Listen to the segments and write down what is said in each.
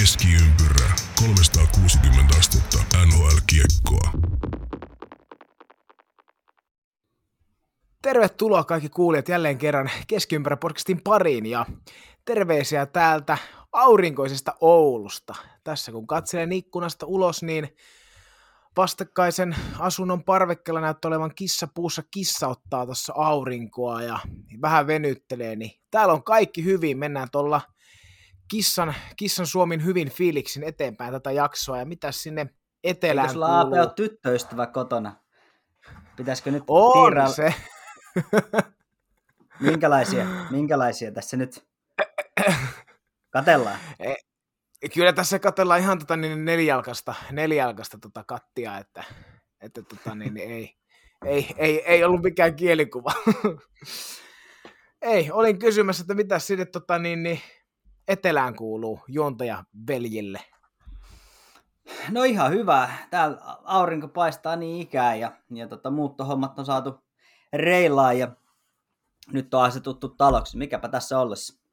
Keskiympyrä 360 astetta NHL-kiekkoa. Tervetuloa kaikki kuulijat jälleen kerran Keskiympärä podcastin pariin ja terveisiä täältä aurinkoisesta Oulusta. Tässä kun katselen ikkunasta ulos, niin vastakkaisen asunnon parvekkeella näyttää olevan kissa puussa. Kissa ottaa tuossa aurinkoa ja vähän venyttelee, niin täällä on kaikki hyvin. Mennään tuolla kissan, kissan Suomin hyvin fiiliksin eteenpäin tätä jaksoa. Ja mitä sinne etelään Eikö sulla kuuluu? Aape ole tyttöystävä kotona? Pitäisikö nyt On se. Minkälaisia, minkälaisia tässä nyt katellaan? Kyllä tässä katsellaan ihan tota niin nelijalkasta, nelijalkasta tota kattia, että, että tota niin, ei, ei, ei, ei, ollut mikään kielikuva. ei, olin kysymässä, että mitä sinne tota niin, niin etelään kuuluu juontaja veljille. No ihan hyvä. Täällä aurinko paistaa niin ikään ja, ja tota, muuttohommat on saatu reilaan ja nyt on asetuttu taloksi. Mikäpä tässä ollessa?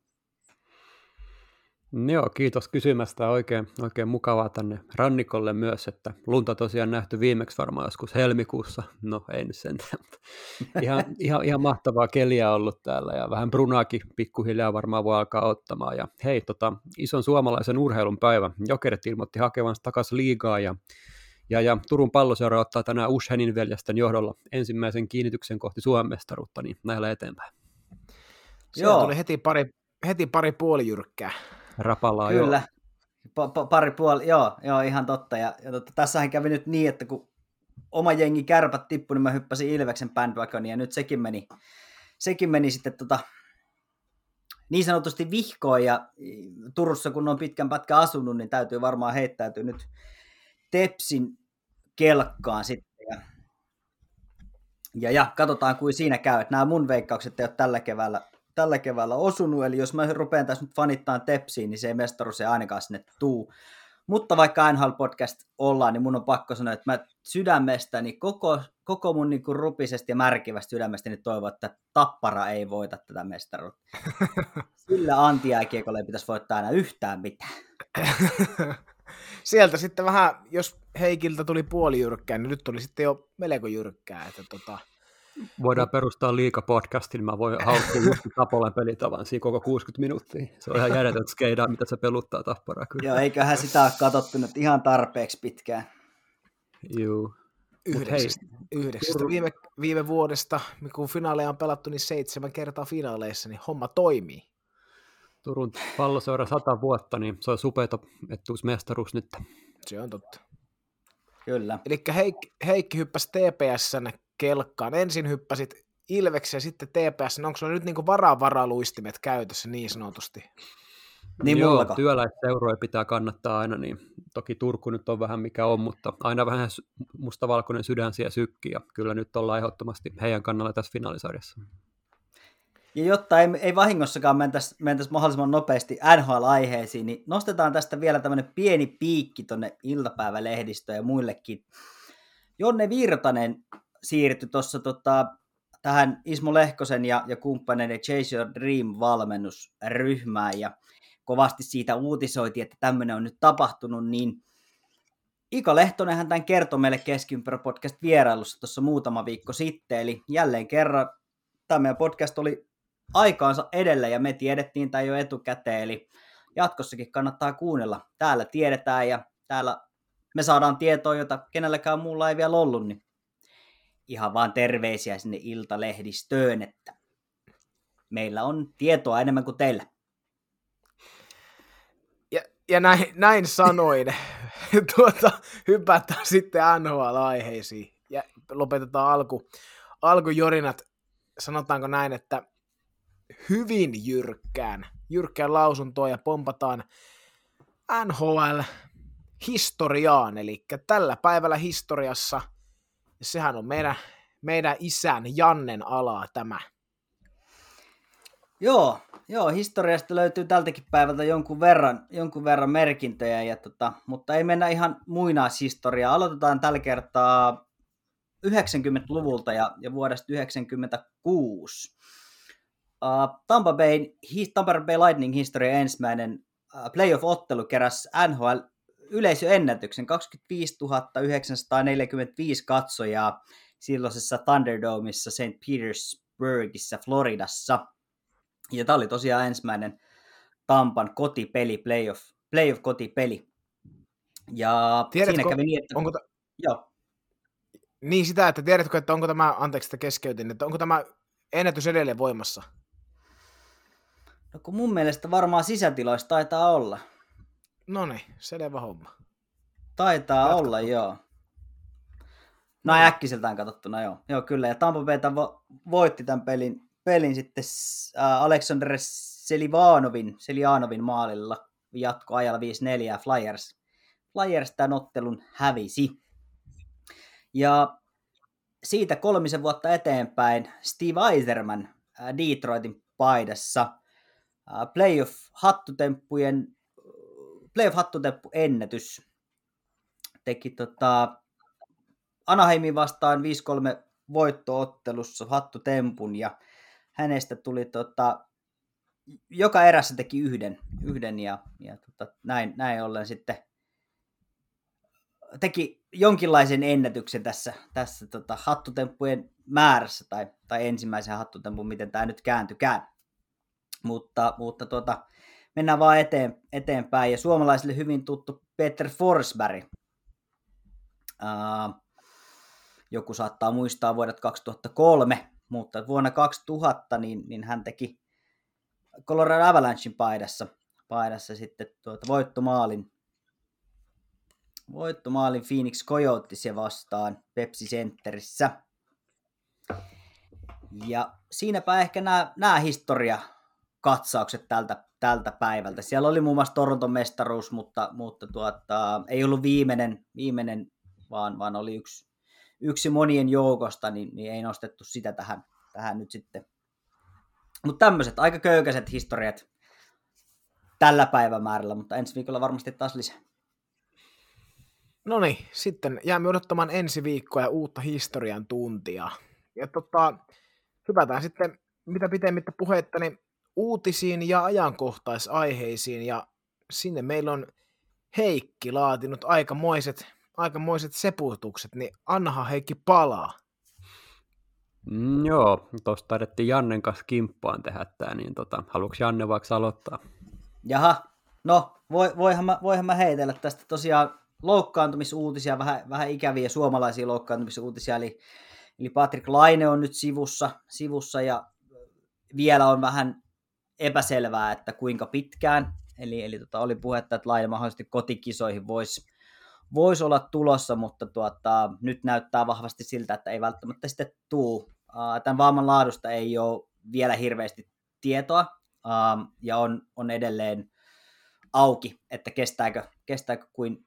Joo, kiitos kysymästä. Oikein, oikein mukavaa tänne rannikolle myös, että lunta tosiaan nähty viimeksi varmaan joskus helmikuussa. No ei nyt sentään, ihan, ihan, ihan mahtavaa keliä ollut täällä ja vähän brunaakin pikkuhiljaa varmaan voi alkaa ottamaan. Ja hei, tota, ison suomalaisen urheilun päivä. Jokerit ilmoitti hakevansa takaisin liigaa ja ja, ja Turun palloseura ottaa tänään Ushenin veljesten johdolla ensimmäisen kiinnityksen kohti Suomen mestaruutta, niin näillä eteenpäin. Siellä Joo. tuli heti pari, heti pari puolijyrkkää. Rapalaa Kyllä. Pa- pari puoli, joo, joo, ihan totta. Ja, ja totta, tässähän kävi nyt niin, että kun oma jengi kärpät tippui, niin mä hyppäsin Ilveksen bandwagoniin ja nyt sekin meni, sekin meni sitten tota, niin sanotusti vihkoon ja Turussa kun on pitkän pätkän asunut, niin täytyy varmaan heittäytyä nyt Tepsin kelkkaan sitten. Ja, ja, ja katsotaan kuin siinä käy, että nämä mun veikkaukset ei ole tällä keväällä, tällä keväällä osunut, eli jos mä rupean tässä nyt fanittaa Tepsiin, niin se ei mestaruus ei ainakaan sinne tuu. Mutta vaikka NHL Podcast ollaan, niin mun on pakko sanoa, että mä sydämestäni, koko, koko mun niin kuin rupisesta ja märkivästä sydämestäni toivon, että Tappara ei voita tätä mestaruutta. Sillä antiääkiekolle ei pitäisi voittaa aina yhtään mitään. Sieltä sitten vähän, jos Heikiltä tuli puolijyrkkää, niin nyt tuli sitten jo melko jyrkkää. Että tota, Voidaan perustaa liika podcastin, mä voin haukkia just Tapolan pelitavan siinä koko 60 minuuttia. Se on ihan järjetön skeidaa, mitä se peluttaa tapparaa kyllä. Joo, eiköhän sitä ole katsottu nyt ihan tarpeeksi pitkään. Juu. yhdeksästä, yhdeksästä viime, viime vuodesta, kun finaaleja on pelattu, niin seitsemän kertaa finaaleissa, niin homma toimii. Turun palloseura 100 vuotta, niin se on supeeta, että tulisi mestaruus nyt. Se on totta. Kyllä. Eli Heikki, Heikki hyppäsi TPSn kelkkaan. Ensin hyppäsit Ilveksen ja sitten TPS. Onko sulla nyt niinku varaa varaluistimet käytössä niin sanotusti? Niin Joo, mullako? työläisseuroja pitää kannattaa aina, niin toki Turku nyt on vähän mikä on, mutta aina vähän mustavalkoinen sydän siellä sykkii, ja kyllä nyt ollaan ehdottomasti heidän kannalla tässä finaalisarjassa. Ja jotta ei, ei vahingossakaan mentäisi, mentäisi mahdollisimman nopeasti NHL-aiheisiin, niin nostetaan tästä vielä tämmöinen pieni piikki tonne iltapäivälehdistöön ja muillekin. Jonne Virtanen siirtyi tuossa tota, tähän Ismo Lehkosen ja, ja kumppaneiden Chase Your Dream-valmennusryhmään ja kovasti siitä uutisoitiin, että tämmöinen on nyt tapahtunut, niin Ika Lehtonenhan tämän kertoi meille Keskiympärä podcast vierailussa tuossa muutama viikko sitten, eli jälleen kerran tämä meidän podcast oli aikaansa edellä ja me tiedettiin tämä jo etukäteen, eli jatkossakin kannattaa kuunnella. Täällä tiedetään ja täällä me saadaan tietoa, jota kenelläkään muulla ei vielä ollut, niin ihan vaan terveisiä sinne iltalehdistöön, että meillä on tietoa enemmän kuin teillä. Ja, ja näin, näin sanoin, tuota, hypätään sitten NHL-aiheisiin ja lopetetaan alku, alkujorinat, sanotaanko näin, että hyvin jyrkkään, jyrkkään lausuntoon ja pompataan NHL historiaan, eli tällä päivällä historiassa, sehän on meidän, meidän isän Jannen alaa tämä. Joo, joo, historiasta löytyy tältäkin päivältä jonkun verran, jonkun verran merkintöjä, ja tota, mutta ei mennä ihan muinaishistoriaa. Aloitetaan tällä kertaa 90-luvulta ja, ja vuodesta 96. Uh, Tampa, Bay, Tampa Bay Lightning historia ensimmäinen playoff-ottelu keräsi NHL yleisöennätyksen 25 945 katsojaa silloisessa Thunderdomeissa St. Petersburgissa, Floridassa. Ja tämä oli tosiaan ensimmäinen Tampan kotipeli, playoff, playoff-kotipeli. Ja Tiedätkö, siinä kävi niin, että... Onko ta... Joo. Niin sitä, että tiedätkö, että onko tämä, anteeksi että keskeytin, että onko tämä ennätys edelleen voimassa? No kun mun mielestä varmaan sisätiloissa taitaa olla. No niin, selvä homma. Taitaa Jatka. olla, joo. No äkkiseltään katsottuna, joo. Joo, kyllä. Ja Tampa Bay vo- voitti tämän pelin, pelin sitten äh, Aleksander Selivanovin, Selianovin maalilla jatkoajalla 5-4 Flyers. Flyers tämän ottelun hävisi. Ja siitä kolmisen vuotta eteenpäin Steve Eiserman äh, Detroitin paidassa äh, playoff-hattutemppujen playoff-hattutemppu ennätys teki tota, Anaheimin vastaan 5-3 voittoottelussa hattutempun ja hänestä tuli tota, joka erässä teki yhden, yhden ja, ja tota, näin, näin ollen sitten teki jonkinlaisen ennätyksen tässä, tässä tota, hattutemppujen määrässä tai, tai ensimmäisen hattutempun, miten tämä nyt kääntykään. Mutta, mutta tuota, mennään vaan eteen, eteenpäin. Ja suomalaisille hyvin tuttu Peter Forsberg. Uh, joku saattaa muistaa vuodet 2003, mutta vuonna 2000 niin, niin hän teki Colorado Avalanchein paidassa, paidassa sitten tuota voittomaalin, voittomaalin Phoenix Coyotesia vastaan Pepsi Centerissä. Ja siinäpä ehkä nämä, nämä historia katsaukset tältä, tältä päivältä. Siellä oli muun muassa Toronton mestaruus, mutta, mutta tuota, ei ollut viimeinen, viimeinen vaan, vaan oli yksi, yksi monien joukosta, niin, niin ei nostettu sitä tähän, tähän nyt sitten. Mutta tämmöiset aika köykäiset historiat tällä päivämäärällä, mutta ensi viikolla varmasti taas lisää. No niin, sitten jäämme odottamaan ensi viikkoa ja uutta historian tuntia. Ja tota, hypätään sitten mitä pitemmittä puhetta niin uutisiin ja ajankohtaisaiheisiin. Ja sinne meillä on Heikki laatinut aikamoiset, aikamoiset seputukset, niin annahan Heikki palaa. Mm, joo, tuossa taidettiin Jannen kanssa kimppaan tehdä tämä, niin tota, haluatko Janne vaikka aloittaa? Jaha, no voi, voihan, mä, voihan mä heitellä tästä tosiaan loukkaantumisuutisia, vähän, vähän ikäviä suomalaisia loukkaantumisuutisia, eli, eli Patrick Laine on nyt sivussa, sivussa ja vielä on vähän epäselvää, että kuinka pitkään, eli, eli tota, oli puhetta, että Laine mahdollisesti kotikisoihin voisi vois olla tulossa, mutta tuota, nyt näyttää vahvasti siltä, että ei välttämättä sitten tuu. Tämän vamman laadusta ei ole vielä hirveästi tietoa, ja on, on edelleen auki, että kestääkö, kestääkö kuin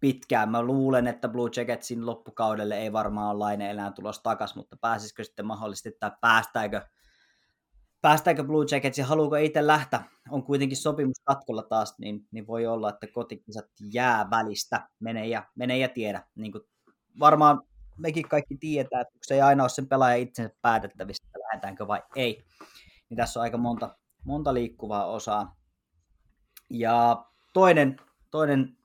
pitkään. Mä luulen, että Blue Jacketsin loppukaudelle ei varmaan ole Laine enää tulos takaisin, mutta pääsisikö sitten mahdollisesti, tai päästääkö, päästääkö Blue Jackets ja haluuko itse lähteä, on kuitenkin sopimus katkolla taas, niin, niin voi olla, että kotikisat jää välistä, menee ja, menee ja tiedä. Niin kuin varmaan mekin kaikki tiedetään, että se ei aina ole sen pelaajan itsensä päätettävissä, että lähdetäänkö vai ei. Niin tässä on aika monta, monta liikkuvaa osaa. Ja toinen, toinen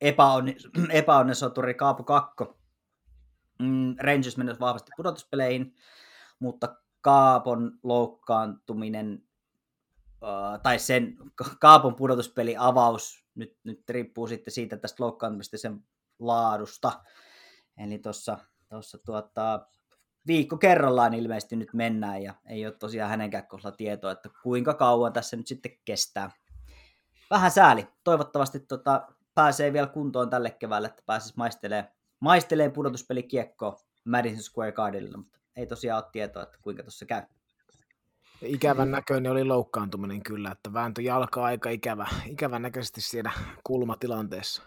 epäonni, epäonnesoturi Kaapu Kakko. Mm, Rangers meni vahvasti pudotuspeleihin, mutta Kaapon loukkaantuminen tai sen Kaapon pudotuspeli avaus nyt, nyt riippuu sitten siitä tästä loukkaantumista sen laadusta. Eli tuossa tossa tuota, viikko kerrallaan ilmeisesti nyt mennään ja ei ole tosiaan hänenkään kohdalla tietoa, että kuinka kauan tässä nyt sitten kestää. Vähän sääli. Toivottavasti tota, pääsee vielä kuntoon tälle keväälle, että pääsisi maistelemaan, maistelemaan pudotuspelikiekkoa Madison Square Gardenilla, mutta ei tosiaan ole tietoa, että kuinka tuossa käy. Ikävän näköinen oli loukkaantuminen kyllä, että vääntö jalka aika ikävä, ikävän näköisesti siinä kulmatilanteessa.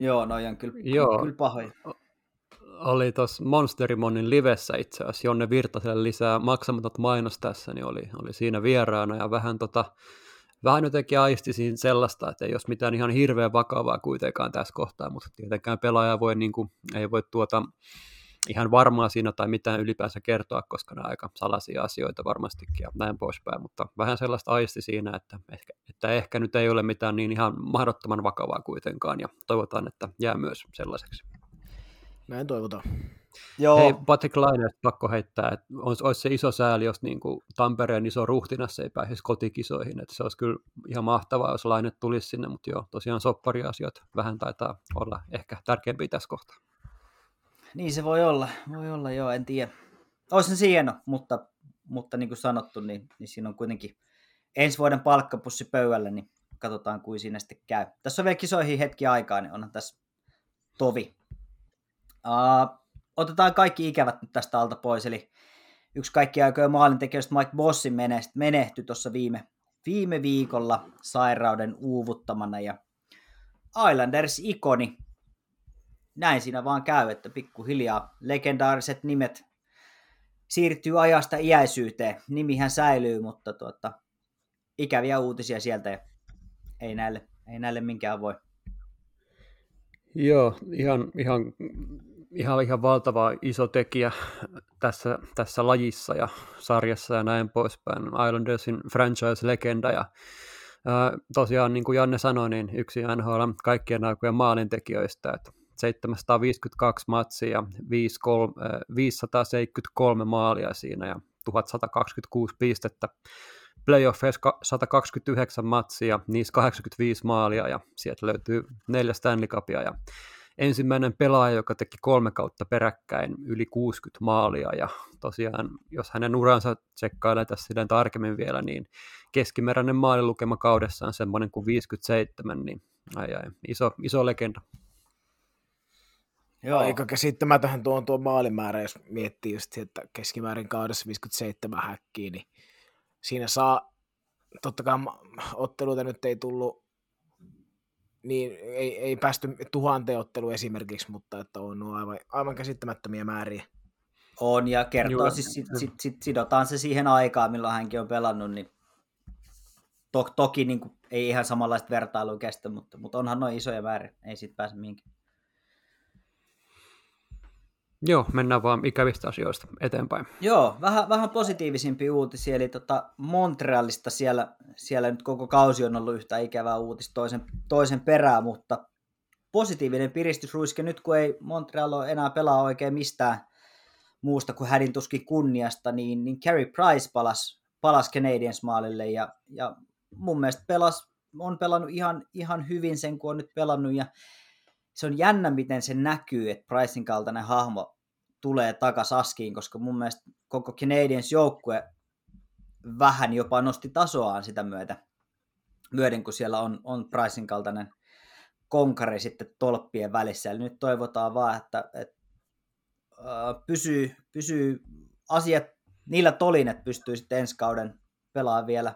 Joo, no on kyllä, Joo. kyllä pahoja. Oli tuossa Monsterimonin livessä itse asiassa, Jonne Virtaselle lisää maksamatot mainos tässä, niin oli, oli siinä vieraana ja vähän tota, vähän jotenkin aistisin sellaista, että ei olisi mitään ihan hirveän vakavaa kuitenkaan tässä kohtaa, mutta tietenkään pelaaja voi, niin kuin, ei voi tuota, ihan varmaa siinä tai mitään ylipäänsä kertoa, koska nämä aika salaisia asioita varmastikin ja näin poispäin, mutta vähän sellaista aisti siinä, että ehkä, että ehkä nyt ei ole mitään niin ihan mahdottoman vakavaa kuitenkaan ja toivotaan, että jää myös sellaiseksi. Näin toivotaan. Joo. Hei, Patrick Laine, pakko heittää, että olisi, olisi se iso sääli, jos niin kuin Tampereen iso ruhtinas ei pääsisi kotikisoihin. Että se olisi kyllä ihan mahtavaa, jos Laine tulisi sinne, mutta joo, tosiaan soppariasiat vähän taitaa olla ehkä tärkeämpiä tässä kohtaa. Niin se voi olla, voi olla joo, en tiedä. Olisi se hieno, mutta, mutta niin kuin sanottu, niin, niin siinä on kuitenkin ensi vuoden palkkapussi pöydällä, niin katsotaan kuin siinä sitten käy. Tässä on vielä kisoihin hetki aikaa, niin onhan tässä tovi. Uh, otetaan kaikki ikävät nyt tästä alta pois, eli yksi kaikki aikojen maalintekijöistä Mike Bossin menehtyi tuossa viime, viime viikolla sairauden uuvuttamana, ja Islanders-ikoni, näin siinä vaan käy, että pikkuhiljaa legendaariset nimet siirtyy ajasta iäisyyteen. Nimihän säilyy, mutta tuota, ikäviä uutisia sieltä ja ei näille, ei näille minkään voi. Joo, ihan, ihan ihan, ihan valtava iso tekijä tässä, tässä lajissa ja sarjassa ja näin poispäin. Islandersin franchise-legenda ja tosiaan niin kuin Janne sanoi, niin yksi NHL kaikkien aikojen maalintekijöistä, että 752 matsia ja 573 maalia siinä ja 1126 pistettä. Playoffeissa 129 matsia, niissä 85 maalia ja sieltä löytyy neljä Stanley Cupia ja ensimmäinen pelaaja, joka teki kolme kautta peräkkäin yli 60 maalia ja tosiaan, jos hänen uransa tsekkailee tässä silleen tarkemmin vielä, niin keskimääräinen maalilukema kaudessa on semmoinen kuin 57, niin ai, ai, iso, iso legenda. Joo. Aika käsittämätön tuo tuo maalimäärä, jos miettii just, että keskimäärin kaudessa 57 häkkiä, niin siinä saa, totta kai otteluita nyt ei tullut niin ei, ei päästy tuhanteen ottelu esimerkiksi, mutta että on nuo aivan, aivan käsittämättömiä määriä. On, ja kertoo Joo. siis, sit, sit, sit, sidotaan se siihen aikaan, milloin hänkin on pelannut, niin to, toki niin kuin, ei ihan samanlaista vertailua kestä, mutta, mutta onhan noin isoja määriä, ei siitä pääse mihinkään. Joo, mennään vaan ikävistä asioista eteenpäin. Joo, vähän, vähän positiivisimpia uutisia, eli tota Montrealista siellä, siellä nyt koko kausi on ollut yhtä ikävää uutista toisen, toisen perään, mutta positiivinen piristysruiske nyt, kun ei Montreal enää pelaa oikein mistään muusta kuin hädin tuskin kunniasta, niin, niin Carey Price palasi, palasi Canadiens maalille ja, ja mun mielestä pelas, on pelannut ihan, ihan hyvin sen, kun on nyt pelannut ja se on jännä, miten se näkyy, että Pricein kaltainen hahmo tulee takas askiin, koska mun mielestä koko Canadiens joukkue vähän jopa nosti tasoaan sitä myötä, myöden kun siellä on, on Pricein kaltainen konkari sitten tolppien välissä. Eli nyt toivotaan vaan, että, että pysyy, pysyy asiat niillä tolin, että pystyy sitten ensi kauden pelaamaan vielä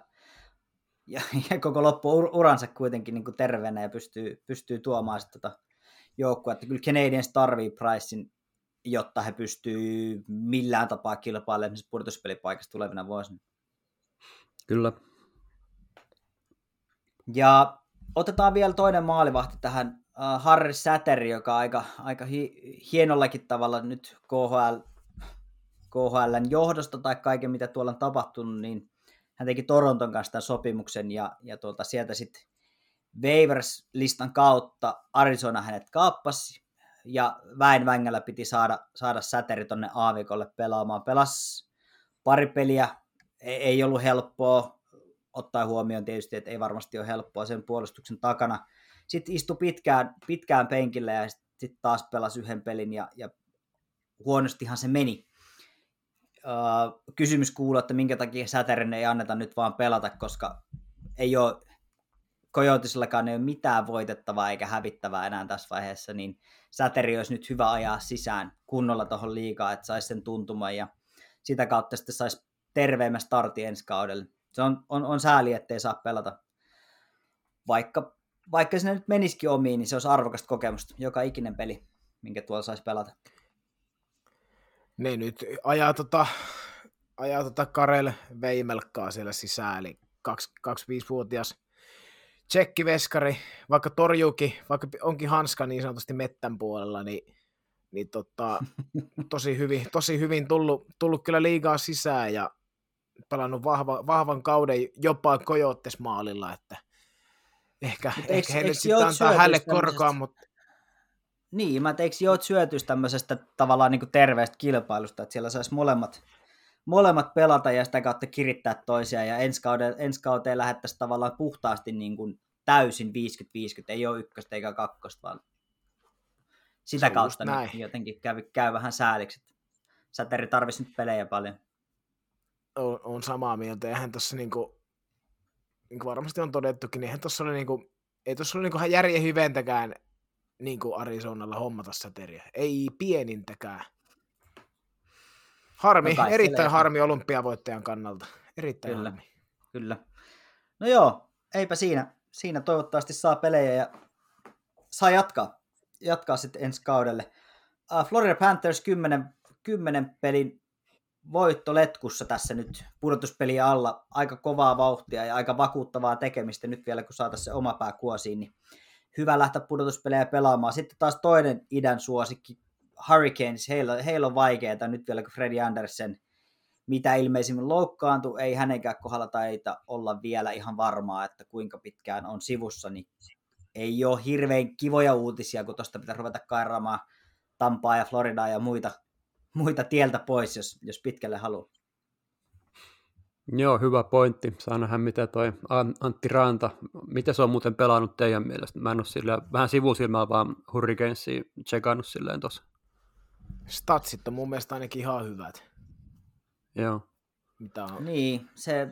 ja, ja koko loppu uransa kuitenkin niin kuin terveenä ja pystyy, pystyy tuomaan sitten tota joukkue, että kyllä Canadiens tarvii Pricein, jotta he pystyy millään tapaa kilpailemaan pudotuspelipaikasta tulevina vuosina. Kyllä. Ja otetaan vielä toinen maalivahti tähän, uh, Harry Säteri, joka aika, aika hi- hienollakin tavalla nyt KHL, KHLn johdosta tai kaiken mitä tuolla on tapahtunut, niin hän teki Toronton kanssa tämän sopimuksen ja, ja tuolta sieltä sitten waivers-listan kautta Arizona hänet kaappasi ja väin vängällä piti saada, saada säteri tonne Aavikolle pelaamaan. Pelas pari peliä, ei, ei ollut helppoa, ottaa huomioon tietysti, että ei varmasti ole helppoa sen puolustuksen takana. Sitten istui pitkään, pitkään penkillä ja sitten sit taas pelasi yhden pelin ja, ja huonostihan se meni. Uh, kysymys kuuluu, että minkä takia Säterin ei anneta nyt vaan pelata, koska ei ole Kojotisellakaan ei ole mitään voitettavaa eikä hävittävää enää tässä vaiheessa, niin Säteri olisi nyt hyvä ajaa sisään kunnolla tuohon liikaa, että saisi sen tuntumaan ja sitä kautta sitten saisi terveemmä starti ensi kaudelle. Se on, on, on sääli, ettei saa pelata. Vaikka, vaikka sinne nyt menisikin omiin, niin se olisi arvokasta kokemusta. Joka ikinen peli, minkä tuolla saisi pelata. Ne nyt ajaa tota, ajaa tota Karel Veimelkkaa siellä sisään, eli 25-vuotias tsekkiveskari, vaikka torjuukin, vaikka onkin hanska niin sanotusti mettän puolella, niin niin tota, tosi hyvin, tosi hyvin tullut, tullut kyllä liigaa sisään ja pelannut vahva, vahvan kauden jopa Kojottes maalilla, että ehkä, Mut ehkä he nyt sitten Joot antaa tämmöisestä- korkoa, mutta Niin, mä teikö jo syötys tämmöisestä tavallaan niin kuin terveestä kilpailusta, että siellä saisi molemmat, molemmat pelata ja sitä kautta kirittää toisiaan ja ensi, kauden, ensi kauteen lähettäisiin tavallaan puhtaasti niin kuin täysin 50-50, ei ole ykköstä eikä kakkosta, vaan sitä kautta niin jotenkin käy, käy vähän sääliksi. Säteri tarvitsisi nyt pelejä paljon. on, on samaa mieltä. Eihän tuossa niinku, niinku varmasti on todettukin, niin eihän tuossa ole niinku, ei tuossa ole niinku järjen hyventäkään niinku Arizonalla hommata säteriä. Ei pienintäkään. Harmi, No erittäin harmi olympiavoittajan kannalta. Erittäin Kyllä. harmi. Kyllä. No joo, eipä siinä. Siinä toivottavasti saa pelejä ja saa jatkaa, jatkaa sitten ensi kaudelle. Uh, Florida Panthers 10, 10 pelin voitto letkussa tässä nyt pudotuspeliä alla. Aika kovaa vauhtia ja aika vakuuttavaa tekemistä nyt vielä, kun saataisiin se oma pää kuosiin, niin hyvä lähteä pudotuspelejä pelaamaan. Sitten taas toinen idän suosikki, Hurricanes, heillä, heillä on vaikeaa nyt vielä, kun Freddie Andersen mitä ilmeisimmin loukkaantui, ei hänenkään kohdalla taita olla vielä ihan varmaa, että kuinka pitkään on sivussa, niin ei ole hirveän kivoja uutisia, kun tuosta pitää ruveta kairaamaan Tampaa ja Floridaa ja muita, muita tieltä pois, jos, jos pitkälle haluaa. Joo, hyvä pointti. Saa mitä toi An- Antti Ranta, miten se on muuten pelannut teidän mielestä? Mä en ole sillä, vähän sivusilmällä vaan Hurricanesia tsekannut silleen tossa. Statsit on mun mielestä ainakin ihan hyvät. Joo. Mitä on. Niin, se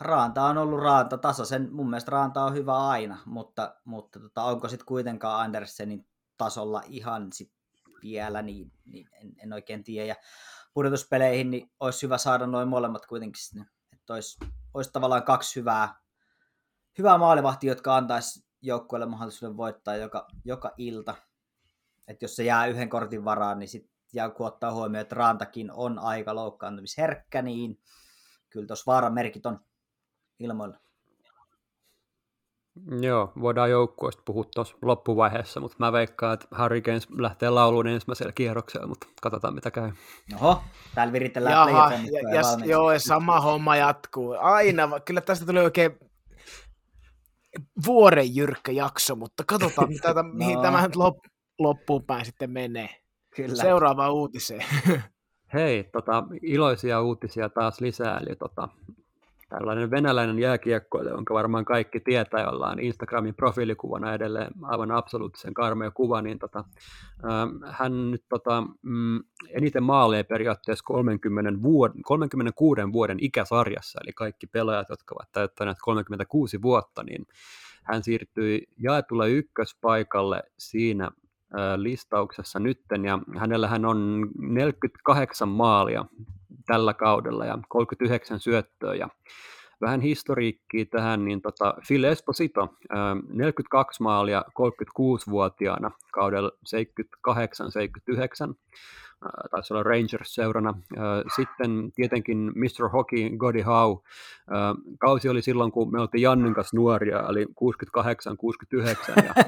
Raanta on ollut Raanta tasaisen, mun mielestä Raanta on hyvä aina, mutta, mutta tota, onko sitten kuitenkaan Andersenin tasolla ihan sit vielä, niin, niin en, en, oikein tiedä. Ja pudotuspeleihin niin olisi hyvä saada noin molemmat kuitenkin sinne, että olisi, olisi tavallaan kaksi hyvää, hyvää maalivahtia, jotka antaisi joukkueelle mahdollisuuden voittaa joka, joka ilta. Että jos se jää yhden kortin varaan, niin sitten ja kun ottaa huomioon, että Rantakin on aika loukkaantumisherkkä, niin kyllä tuossa vaaran merkit on ilmoilla. Joo, voidaan joukkueesta puhua tuossa loppuvaiheessa, mutta mä veikkaan, että Hurricanes lähtee lauluun ensimmäisellä kierroksella, mutta katsotaan mitä käy. Oho, täällä viritellään Jaha, ja, ja, joo, ja sama homma jatkuu. Aina, kyllä tästä tuli oikein vuoren jyrkkä jakso, mutta katsotaan, mitä, no. mihin tämä nyt lop, loppuun päin sitten menee. Kyllä. Seuraavaan uutiseen. Hei, tota, iloisia uutisia taas lisää, eli tota, tällainen venäläinen jääkiekkoilija, jonka varmaan kaikki tietää, jolla on Instagramin profiilikuvana edelleen aivan absoluuttisen karmea kuva, niin tota, äh, hän nyt tota, mm, eniten maaleja periaatteessa 30 vuod- 36 vuoden ikäsarjassa, eli kaikki pelaajat, jotka ovat täyttäneet 36 vuotta, niin hän siirtyi jaetulle ykköspaikalle siinä listauksessa nytten, ja hänellähän on 48 maalia tällä kaudella ja 39 syöttöä ja vähän historiikkiä tähän, niin tota, Phil Esposito, ää, 42 maalia 36-vuotiaana kaudella 78-79, ää, taisi olla Rangers-seurana. Sitten tietenkin Mr. Hockey, Godi Howe. Kausi oli silloin, kun me oltiin Jannin kanssa nuoria, eli 68-69, ja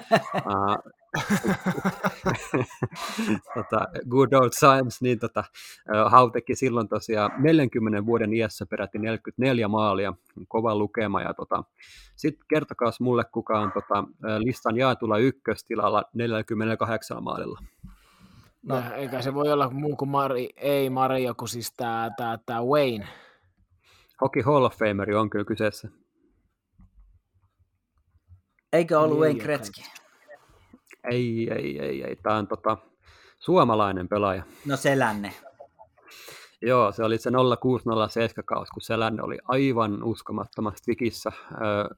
tota, good old times, niin tota, Hau teki silloin tosiaan 40 vuoden iässä peräti 44 maalia, kova lukema, ja tota, sitten kertokaas mulle, kuka on tota, listan jaetulla ykköstilalla 48 maalilla. No, eikä se voi olla muu kuin Mari, ei Mario, kun siis tää, tää, tää Wayne. Hockey Hall of Fameri on kyllä kyseessä. Eikö ollut Ei Wayne Gretzky? Ei, ei, ei, ei. Tämä on tota, suomalainen pelaaja. No selänne. Joo, se oli se 0607 kaus, kun Selänne oli aivan uskomattomasti vikissä. Öö,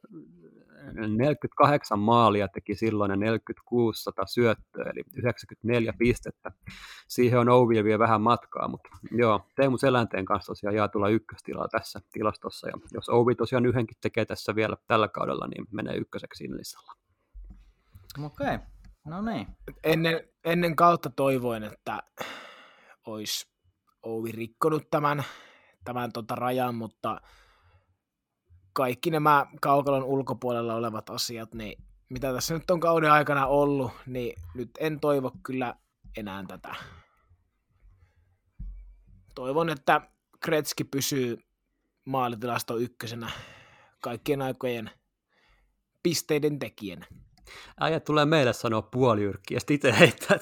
48 maalia teki silloin ja 46 syöttöä, eli 94 pistettä. Siihen on Ouville vielä vähän matkaa, mutta joo, Teemu Selänteen kanssa tosiaan jaetulla ykköstilaa tässä tilastossa, ja jos Ouvi tosiaan yhdenkin tekee tässä vielä tällä kaudella, niin menee ykköseksi siinä listalla. Okei, okay. No niin. Ennen, ennen kautta toivoin, että olisi Ouvi rikkonut tämän, tämän tota rajan, mutta kaikki nämä kaukalon ulkopuolella olevat asiat, niin mitä tässä nyt on kauden aikana ollut, niin nyt en toivo kyllä enää tätä. Toivon, että Kretski pysyy maalitilasto ykkösenä kaikkien aikojen pisteiden tekijänä. Äijä tulee meille sanoa puoliyrkki ja sitten itse heittää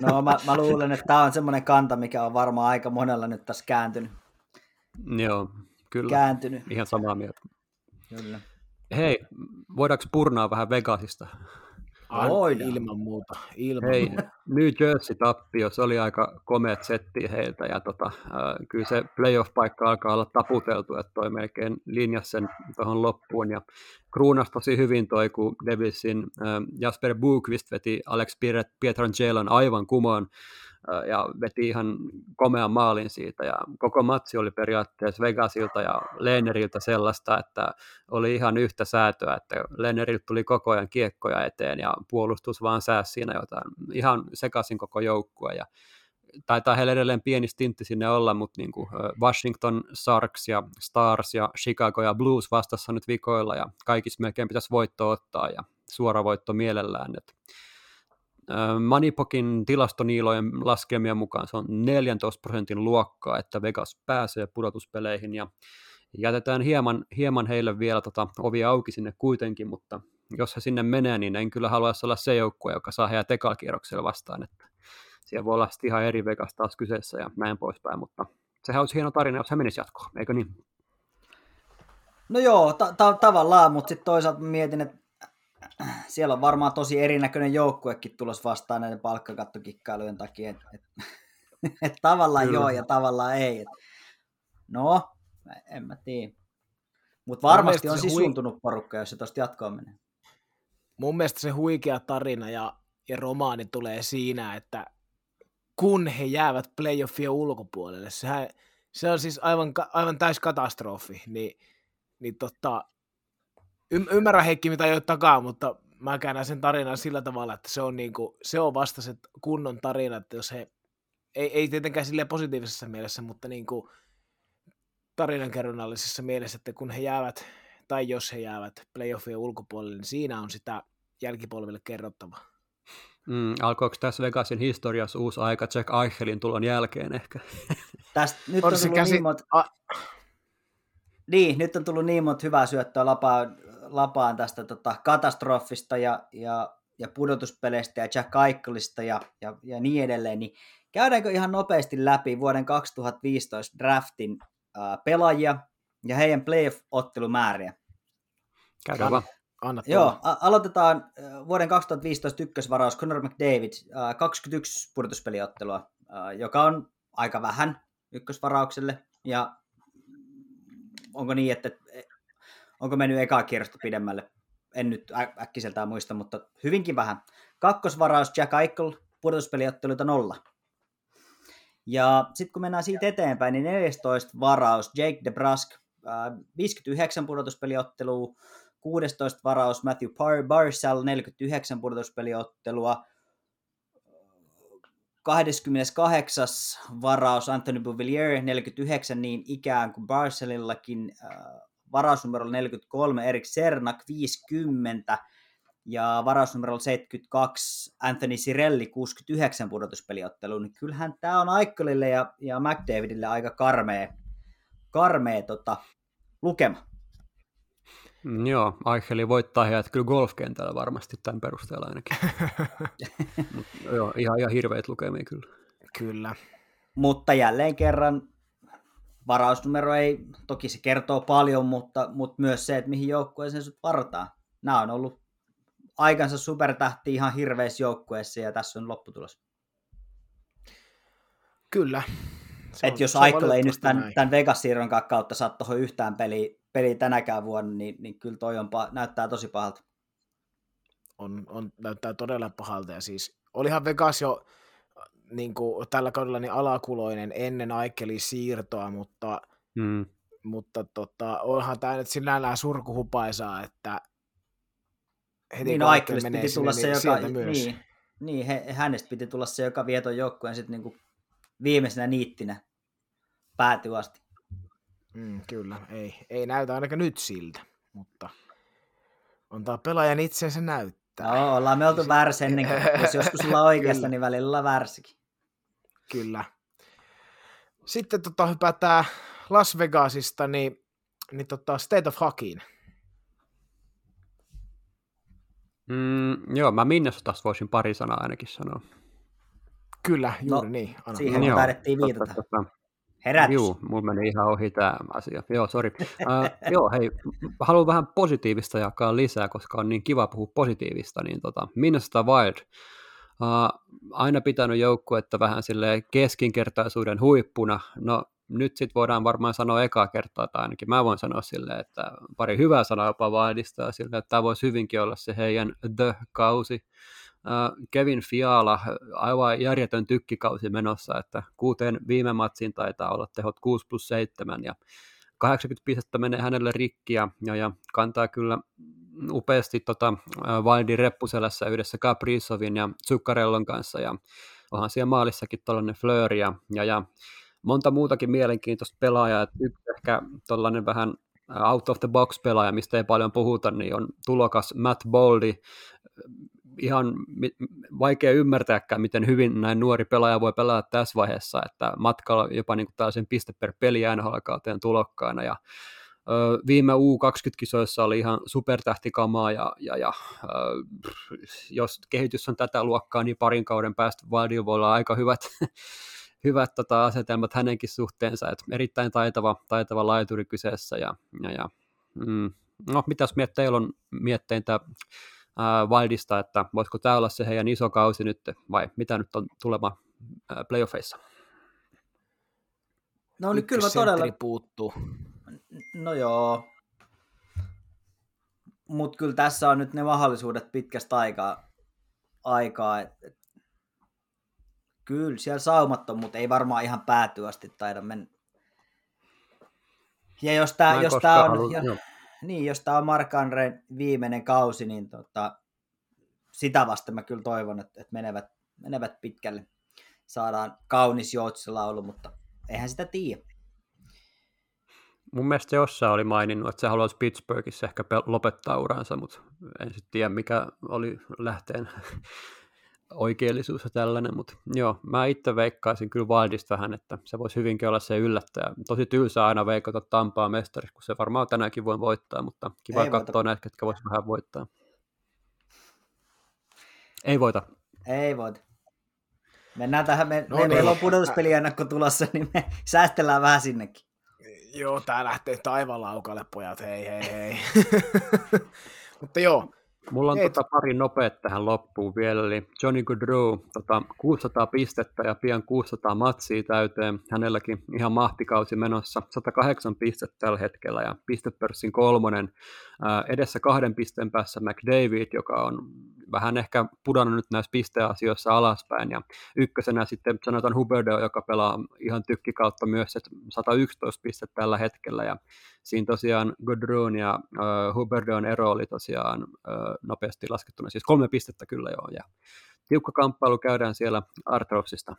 No mä, mä luulen, että tämä on semmoinen kanta, mikä on varmaan aika monella nyt tässä kääntynyt. Joo, kyllä. Kääntynyt. Ihan samaa mieltä. Kyllä. Hei, voidaanko purnaa vähän Vegasista? An, Voidaan. ilman muuta. Ilman Hei, muuta. New Jersey tappio, se oli aika komeat setti heiltä ja tota, äh, kyllä se playoff-paikka alkaa olla taputeltu, että toi melkein linjasi sen tuohon loppuun ja kruunas tosi hyvin toi, kun Devilsin äh, Jasper Bukvist veti Alex Pietrangelo aivan kumoon ja veti ihan komean maalin siitä ja koko matsi oli periaatteessa Vegasilta ja Lehneriltä sellaista, että oli ihan yhtä säätöä, että Lehneriltä tuli koko ajan kiekkoja eteen ja puolustus vaan sääsi siinä jotain. Ihan sekaisin koko joukkue ja taitaa heillä edelleen pieni stintti sinne olla, mutta niin kuin Washington Sharks ja Stars ja Chicago ja Blues vastassa nyt vikoilla ja kaikissa melkein pitäisi voitto ottaa ja suora voitto mielellään. Et Manipokin tilastoniilojen laskelmien mukaan se on 14 prosentin luokkaa, että Vegas pääsee pudotuspeleihin ja jätetään hieman, hieman heille vielä tota ovi auki sinne kuitenkin, mutta jos he sinne menee, niin en kyllä haluaisi olla se joukkue, joka saa heidät ekalkierroksella vastaan, että siellä voi olla ihan eri Vegas taas kyseessä ja näin poispäin, mutta sehän olisi hieno tarina, jos he menisi jatkoon, eikö niin? No joo, ta- ta- tavallaan, mutta sitten toisaalta mietin, että siellä on varmaan tosi erinäköinen joukkuekin tulos vastaan näiden palkkakattokikkailujen takia. Et, et, et tavallaan Kyllä. joo ja tavallaan ei. Et, no, en mä tiedä. Mutta varmasti on se hui- sisuntunut porukka, jos se tosta jatkoon menee. Mun mielestä se huikea tarina ja, ja romaani tulee siinä, että kun he jäävät playoffien ulkopuolelle, sehän, se on siis aivan, aivan täys katastrofi, niin, niin tota, y- ymmärrän Heikki mitä ajoit takaa, mutta mä käännän sen tarinan sillä tavalla, että se on, niinku, se on vasta se kunnon tarina, että jos he, ei, ei tietenkään sille positiivisessa mielessä, mutta niinku tarinankerronnallisessa mielessä, että kun he jäävät, tai jos he jäävät playoffien ulkopuolelle, niin siinä on sitä jälkipolville kerrottavaa. Mm, alkoiko tässä Vegasin historiassa uusi aika Jack Eichelin tulon jälkeen ehkä? Tästä, nyt On on, se tullut käsi- niin monta, A, niin, nyt on tullut niin monta hyvää syöttöä lapaan, lapaan tästä tota, katastrofista ja, ja, ja pudotuspeleistä ja Jack Eichelista ja, ja, ja niin edelleen, niin käydäänkö ihan nopeasti läpi vuoden 2015 draftin ää, pelaajia ja heidän playoff-ottelumääriä? Käydään vaan. anna Joo, a- aloitetaan vuoden 2015 ykkösvaraus Conor McDavid, äh, 21 pudotuspeliottelua, äh, joka on aika vähän ykkösvaraukselle. Ja onko niin, että onko mennyt ekaa kierrosta pidemmälle? En nyt ä- äkkiseltään muista, mutta hyvinkin vähän. Kakkosvaraus Jack Eichel, pudotuspeliotteluita nolla. Ja sitten kun mennään siitä eteenpäin, niin 14 varaus Jake DeBrusk, äh, 59 pudotuspeliottelua, 16 varaus Matthew Par- Barzal, 49 pudotuspeliottelua, 28. varaus Anthony Bouvillier, 49 niin ikään kuin Barzalillakin, äh, varausnumero 43 Erik Sernak, 50, ja varausnumero 72 Anthony Sirelli, 69 pudotuspeliotteluun, niin kyllähän tämä on Aikkolille ja, ja McDavidille aika karmea, karmea tota, lukema. Mm, joo, Eicheli voittaa heidät kyllä golfkentällä varmasti tämän perusteella ainakin. Mut, joo, ihan, ihan hirveät lukemia kyllä. Kyllä. Mutta jälleen kerran varausnumero ei, toki se kertoo paljon, mutta, mutta myös se, että mihin joukkueeseen sut varataan. Nämä on ollut aikansa supertähti ihan hirveässä joukkueessa ja tässä on lopputulos. Kyllä. Se Et on- jos Aikkola ei nyt tämän, näin. tämän Vegas-siirron kautta saa tuohon yhtään peliä, peliä tänäkään vuonna, niin, niin kyllä toi on, näyttää tosi pahalta. on, on, näyttää todella pahalta. Ja siis olihan Vegas jo niin kuin, tällä kaudella niin alakuloinen ennen Aikelin siirtoa, mutta, Mm. mutta tota, onhan tämä nyt sinällään surkuhupaisaa, että heti Niin kun no Aikel Aikkelista menee piti sinne, tulla niin se, joka, sieltä myös. niin, niin he, hänestä piti tulla se, joka vie ton joukkueen sitten niinku viimeisenä niittinä päätyy asti. Mm, kyllä, ei, ei näytä ainakaan nyt siltä, mutta on tämä pelaajan itsensä näyttää. No, ollaan me oltu väärässä ennenkin. Jos joskus sulla on oikeassa, niin välillä ollaan väärässäkin. Kyllä. Sitten tota, hypätään Las Vegasista, niin, niin tota State of Hockeyin. Mm, joo, mä Minnesotasta voisin pari sanaa ainakin sanoa. Kyllä, juuri No, niin. Anna siihen me taidettiin viitata. Totta, totta. Herätys. Juu, mulla meni ihan ohi tämä asia. Joo, sori. Uh, joo, hei, haluan vähän positiivista jakaa lisää, koska on niin kiva puhua positiivista. Niin tota, Minnesota Wild. Aina pitänyt joukkuetta vähän sille keskinkertaisuuden huippuna. No nyt sitten voidaan varmaan sanoa ekaa kertaa, tai ainakin mä voin sanoa silleen, että pari hyvää sanaa jopa Wildista, ja silleen, että tämä voisi hyvinkin olla se heidän The-kausi. Kevin Fiala, aivan järjetön tykkikausi menossa, että kuuteen viime matsiin taitaa olla tehot 6 plus 7 ja 80 pistettä menee hänelle rikkiä ja, ja kantaa kyllä upeasti tota, Wildin reppuselässä yhdessä Kaprizovin ja Zuccarellon kanssa. Ja onhan siellä maalissakin tällainen flööri ja, ja, ja monta muutakin mielenkiintoista pelaajaa, yksi ehkä tällainen vähän out of the box pelaaja, mistä ei paljon puhuta, niin on tulokas Matt Boldy, ihan vaikea ymmärtääkään, miten hyvin näin nuori pelaaja voi pelata tässä vaiheessa, että matkalla jopa niin kuin tällaisen piste per peli NHL-kauteen tulokkaana. Ja viime U20-kisoissa oli ihan supertähtikamaa ja, ja, ja ö, jos kehitys on tätä luokkaa, niin parin kauden päästä Wildilla voi olla aika hyvät, hyvät tota, asetelmat hänenkin suhteensa, että erittäin taitava, taitava laituri kyseessä ja, ja, ja mm, no mitäs miet, teillä on mietteintä äh, Wildista, että voisiko tämä olla se heidän iso kausi nyt, vai mitä nyt on tulema äh, playoffeissa? No niin kyllä mä todella... puuttuu. No joo. Mutta kyllä tässä on nyt ne mahdollisuudet pitkästä aikaa. aikaa et, et, kyllä siellä saumattomuut ei varmaan ihan päätyä asti taida mennä. Ja jos tämä jos tää on, ja, niin, jos tää on Mark viimeinen kausi, niin tota, sitä vasten mä kyllä toivon, että, että menevät, menevät pitkälle. Saadaan kaunis joutsilaulu, mutta eihän sitä tiedä. Mun mielestä jossain oli maininnut, että se haluaisi Pittsburghissa ehkä lopettaa uransa, mutta en sitten tiedä, mikä oli lähteen oikeellisuus ja tällainen, mutta joo, mä itse veikkaisin kyllä Wildista vähän, että se voisi hyvinkin olla se yllättäjä. Tosi tylsää aina veikata Tampaa mestariksi, kun se varmaan tänäänkin voi voittaa, mutta kiva Ei katsoa voita. näitä, ketkä voisi vähän voittaa. Ei voita. Ei voita. Mennään tähän, me, no me, niin. meillä on pudotuspeli ennakko tulossa, niin me säästellään vähän sinnekin. Joo, tää lähtee taivalaukalle, pojat, hei hei hei. Mutta joo, Mulla on tota pari nopeet tähän loppuun vielä, eli Johnny Goodrow, tota 600 pistettä ja pian 600 matsia täyteen. Hänelläkin ihan mahtikausi menossa, 108 pistettä tällä hetkellä ja pistepörssin kolmonen. Ää, edessä kahden pisteen päässä McDavid, joka on vähän ehkä pudonnut nyt näissä pisteasioissa alaspäin. Ja ykkösenä sitten sanotaan Huberdeau, joka pelaa ihan tykkikautta myös, että 111 pistettä tällä hetkellä. Ja siinä tosiaan Godrun ja uh, Huberdeon ero oli tosiaan uh, nopeasti laskettuna, siis kolme pistettä kyllä joo. Ja tiukka kamppailu käydään siellä Artrovsista.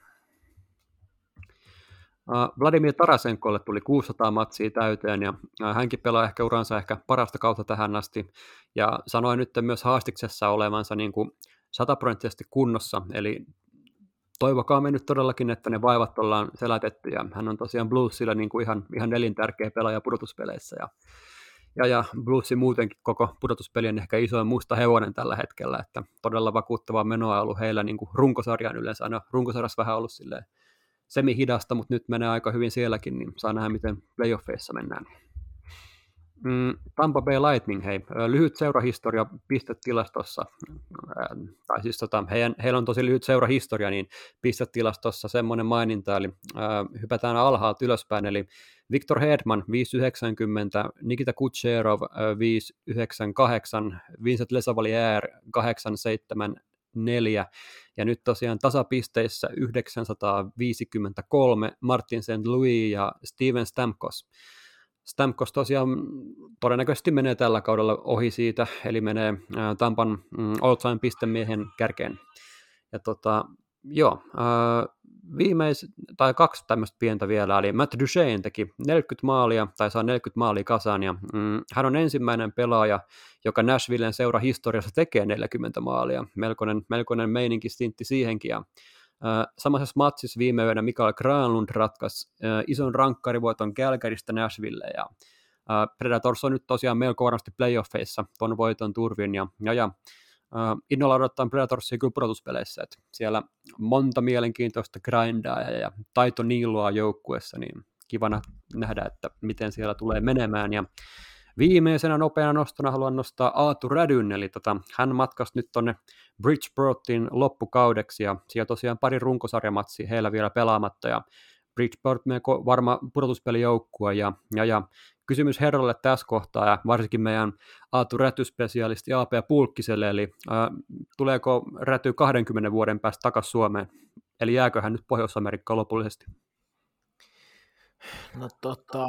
Uh, Vladimir Tarasenkolle tuli 600 matsia täyteen ja uh, hänkin pelaa ehkä uransa ehkä parasta kautta tähän asti. Ja sanoi nyt myös haastiksessa olevansa niin kuin sataprosenttisesti kunnossa, eli toivokaa me nyt todellakin, että ne vaivat ollaan selätetty ja hän on tosiaan Bluesilla niin kuin ihan, ihan elintärkeä pelaaja pudotuspeleissä. Ja, ja, ja Bluesin muutenkin koko pudotuspelien ehkä isoin musta hevonen tällä hetkellä, että todella vakuuttavaa menoa ollut heillä niin kuin runkosarjan yleensä, aina runkosarjassa vähän ollut silleen semi-hidasta, mutta nyt menee aika hyvin sielläkin, niin saa nähdä, miten playoffeissa mennään. Mm, Tampa Bay Lightning, hei, lyhyt seurahistoria pistetilastossa, tai siis tota, heidän, heillä on tosi lyhyt seurahistoria, niin pistetilastossa semmoinen maininta, eli äh, hypätään alhaalta ylöspäin, eli Viktor Hedman 590, Nikita Kucherov 598, Vincent Lesavalier 874, ja nyt tosiaan tasapisteissä 953 Martin St. Louis ja Steven Stamkos. Stamkos tosiaan todennäköisesti menee tällä kaudella ohi siitä, eli menee Tampan mm, all-time pistemiehen kärkeen. Ja tota, joo, viimeis, tai kaksi tämmöistä pientä vielä, eli Matt Duchesne teki 40 maalia, tai saa 40 maalia kasaan, ja mm, hän on ensimmäinen pelaaja, joka Nashvillen seura historiassa tekee 40 maalia. Melkoinen, melkoinen meininki stintti siihenkin, ja Samassa matsissa viime yönä Mikael Granlund ratkaisi ison rankkarivoiton Calgarysta Nashville, ja Predators on nyt tosiaan melko varmasti playoffeissa tuon voiton turvin, ja, ja, ja innolla odottaa Predatorsia kyllä pudotuspeleissä, että siellä monta mielenkiintoista grindaa ja, ja taito niilua joukkuessa, niin kivana nähdä, että miten siellä tulee menemään. Ja viimeisenä nopeana nostona haluan nostaa Aatu Rädyn, eli tota, hän matkasi nyt tuonne Bridgeportin loppukaudeksi, ja siellä tosiaan pari runkosarjamatsia heillä vielä pelaamatta, ja Bridgeport varma pudotuspelijoukkue, ja, ja, ja kysymys herralle tässä kohtaa ja varsinkin meidän Aatu Räty-spesialisti AP Pulkkiselle, eli ää, tuleeko Räty 20 vuoden päästä takaisin Suomeen, eli jääkö hän nyt Pohjois-Amerikkaan lopullisesti? No tota,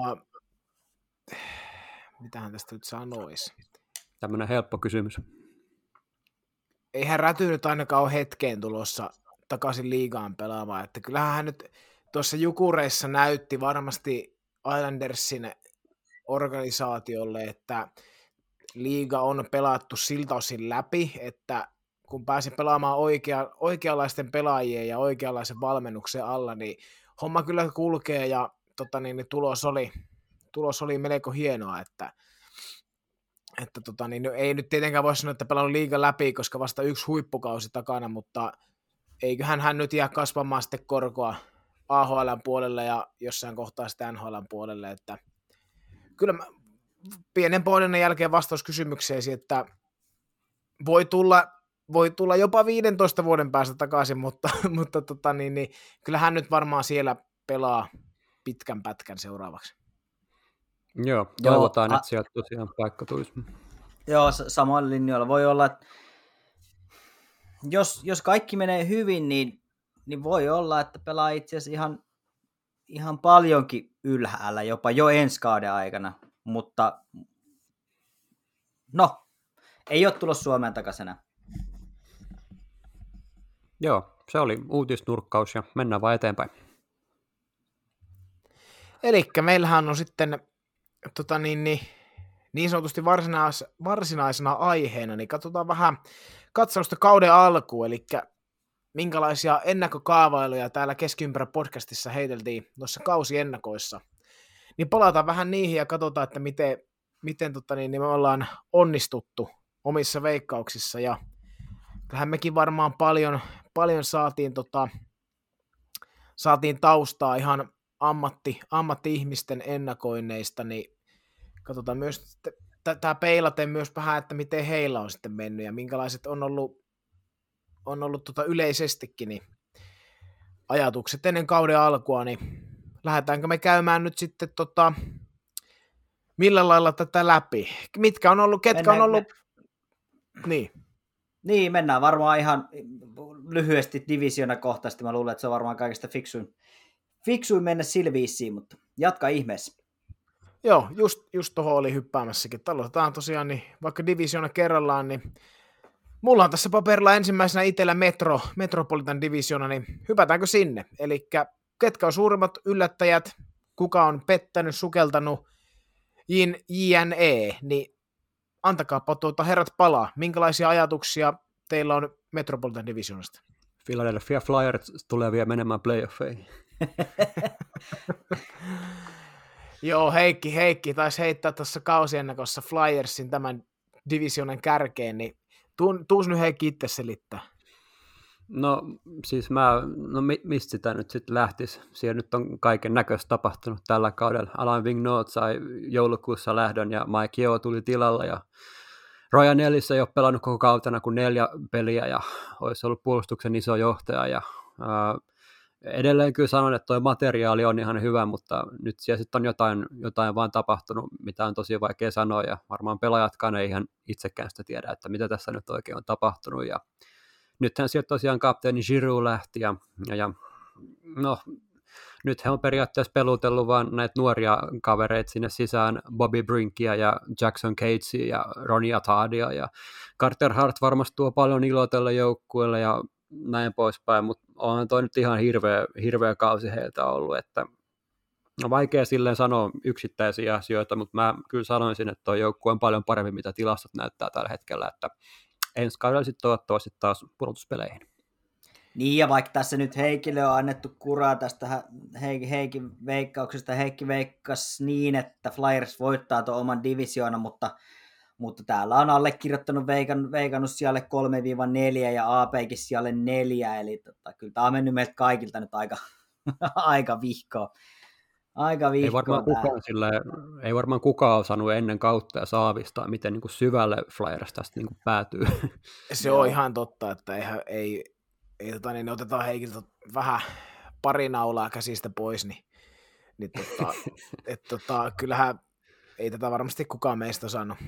mitähän tästä nyt sanoisi? Tämmöinen helppo kysymys. Eihän Räty nyt ainakaan ole hetkeen tulossa takaisin liigaan pelaamaan, että kyllähän hän nyt tuossa Jukureissa näytti varmasti Islandersin organisaatiolle, että liiga on pelattu siltä osin läpi, että kun pääsi pelaamaan oikea, oikeanlaisten pelaajien ja oikeanlaisen valmennuksen alla, niin homma kyllä kulkee ja tota niin, niin tulos, oli, tulos oli melko hienoa, että, että tota niin, ei nyt tietenkään voi sanoa, että pelannut liiga läpi, koska vasta yksi huippukausi takana, mutta eiköhän hän nyt jää kasvamaan sitten korkoa AHL puolelle ja jossain kohtaa sitten NHL puolelle, että kyllä mä, pienen pohdinnan jälkeen vastaus kysymykseesi, että voi tulla, voi tulla jopa 15 vuoden päästä takaisin, mutta, mutta tota, niin, niin, kyllä hän nyt varmaan siellä pelaa pitkän pätkän seuraavaksi. Joo, toivotaan, Joo, että sieltä tosiaan paikka tulisi. Joo, samoin linjoilla. Voi olla, että jos, jos kaikki menee hyvin, niin, niin voi olla, että pelaa itse asiassa ihan ihan paljonkin ylhäällä, jopa jo ensi kauden aikana, mutta no, ei ole tullut Suomeen takaisin Joo, se oli uutisnurkkaus ja mennään vaan eteenpäin. Eli meillähän on sitten tota niin, niin, niin sanotusti varsinais, varsinaisena aiheena, niin katsotaan vähän katsausta kauden alkuun, eli minkälaisia ennakkokaavailuja täällä Keskiympärä podcastissa heiteltiin noissa kausiennakoissa. Niin palataan vähän niihin ja katsotaan, että miten, miten tota niin, niin me ollaan onnistuttu omissa veikkauksissa. Ja tähän mekin varmaan paljon, paljon saatiin, tota, saatiin taustaa ihan ammatti, ammatti-ihmisten ennakoinneista, niin katsotaan myös tämä peilaten myös vähän, että miten heillä on sitten mennyt ja minkälaiset on ollut on ollut tota yleisestikin niin ajatukset ennen kauden alkua, niin lähdetäänkö me käymään nyt sitten tota, millä lailla tätä läpi? Mitkä on ollut, ketkä mennään, on ollut... Me... Niin. Niin, mennään varmaan ihan lyhyesti divisiona kohtaisesti. Mä luulen, että se on varmaan kaikista fiksuin, fiksuin mennä silviissiin, mutta jatka ihmeessä. Joo, just, just tuohon oli hyppäämässäkin. Aloitetaan tosiaan, niin vaikka divisiona kerrallaan, niin Mulla on tässä paperilla ensimmäisenä itsellä Metro, Metropolitan Divisiona, niin hypätäänkö sinne? Eli ketkä on suurimmat yllättäjät, kuka on pettänyt, sukeltanut, JNE, niin antakaapa tuota herrat palaa. Minkälaisia ajatuksia teillä on Metropolitan Divisionasta? Philadelphia Flyers tulee vielä menemään playoffeihin. Joo, Heikki, Heikki taisi heittää tuossa kausiennakossa Flyersin tämän divisionen kärkeen, niin Tuus nyt Heikki itse selittää. No siis mä, no mistä sitä nyt sitten lähtisi? Siellä nyt on kaiken näköistä tapahtunut tällä kaudella. Alain Vigneault sai joulukuussa lähdön ja Mike Yeo tuli tilalla ja Ryan Ellis ei ole pelannut koko kautena kuin neljä peliä ja olisi ollut puolustuksen iso johtaja ja edelleen kyllä sanon, että tuo materiaali on ihan hyvä, mutta nyt siellä sitten on jotain, jotain vaan tapahtunut, mitä on tosi vaikea sanoa, ja varmaan pelaajatkaan ei ihan itsekään sitä tiedä, että mitä tässä nyt oikein on tapahtunut, ja nythän sieltä tosiaan kapteeni Giroud lähti, ja, ja, no, nyt he on periaatteessa pelutellut vaan näitä nuoria kavereita sinne sisään, Bobby Brinkia ja Jackson Catesy ja Ronnie Atadia. Ja Carter Hart varmasti tuo paljon iloa tälle joukkueelle ja näin poispäin, mutta on toi nyt ihan hirveä, hirveä kausi heiltä ollut, että on vaikea silleen sanoa yksittäisiä asioita, mutta mä kyllä sanoisin, että tuo joukkue on paljon parempi, mitä tilastot näyttää tällä hetkellä, että ensi kaudella sitten toivottavasti taas pudotuspeleihin. Niin, ja vaikka tässä nyt Heikille on annettu kuraa tästä Heik- Heikin veikkauksesta, Heikki veikkas niin, että Flyers voittaa tuon oman divisioona, mutta, mutta täällä on allekirjoittanut veikan, veikannut sijalle 3-4 ja APkin sijalle 4, eli tota, kyllä tämä on mennyt meiltä kaikilta nyt aika, aika vihkoa. Aika ei varmaan, kukaan sille, ei varmaan kukaan osannut ennen kautta ja saavistaa, miten niin kuin syvälle Flyers tästä niin kuin päätyy. Se on ihan totta, että ei, ei, ei tota, niin otetaan Heikiltä vähän pari naulaa käsistä pois, niin, niin tota, et, tota, kyllähän ei tätä varmasti kukaan meistä osannut,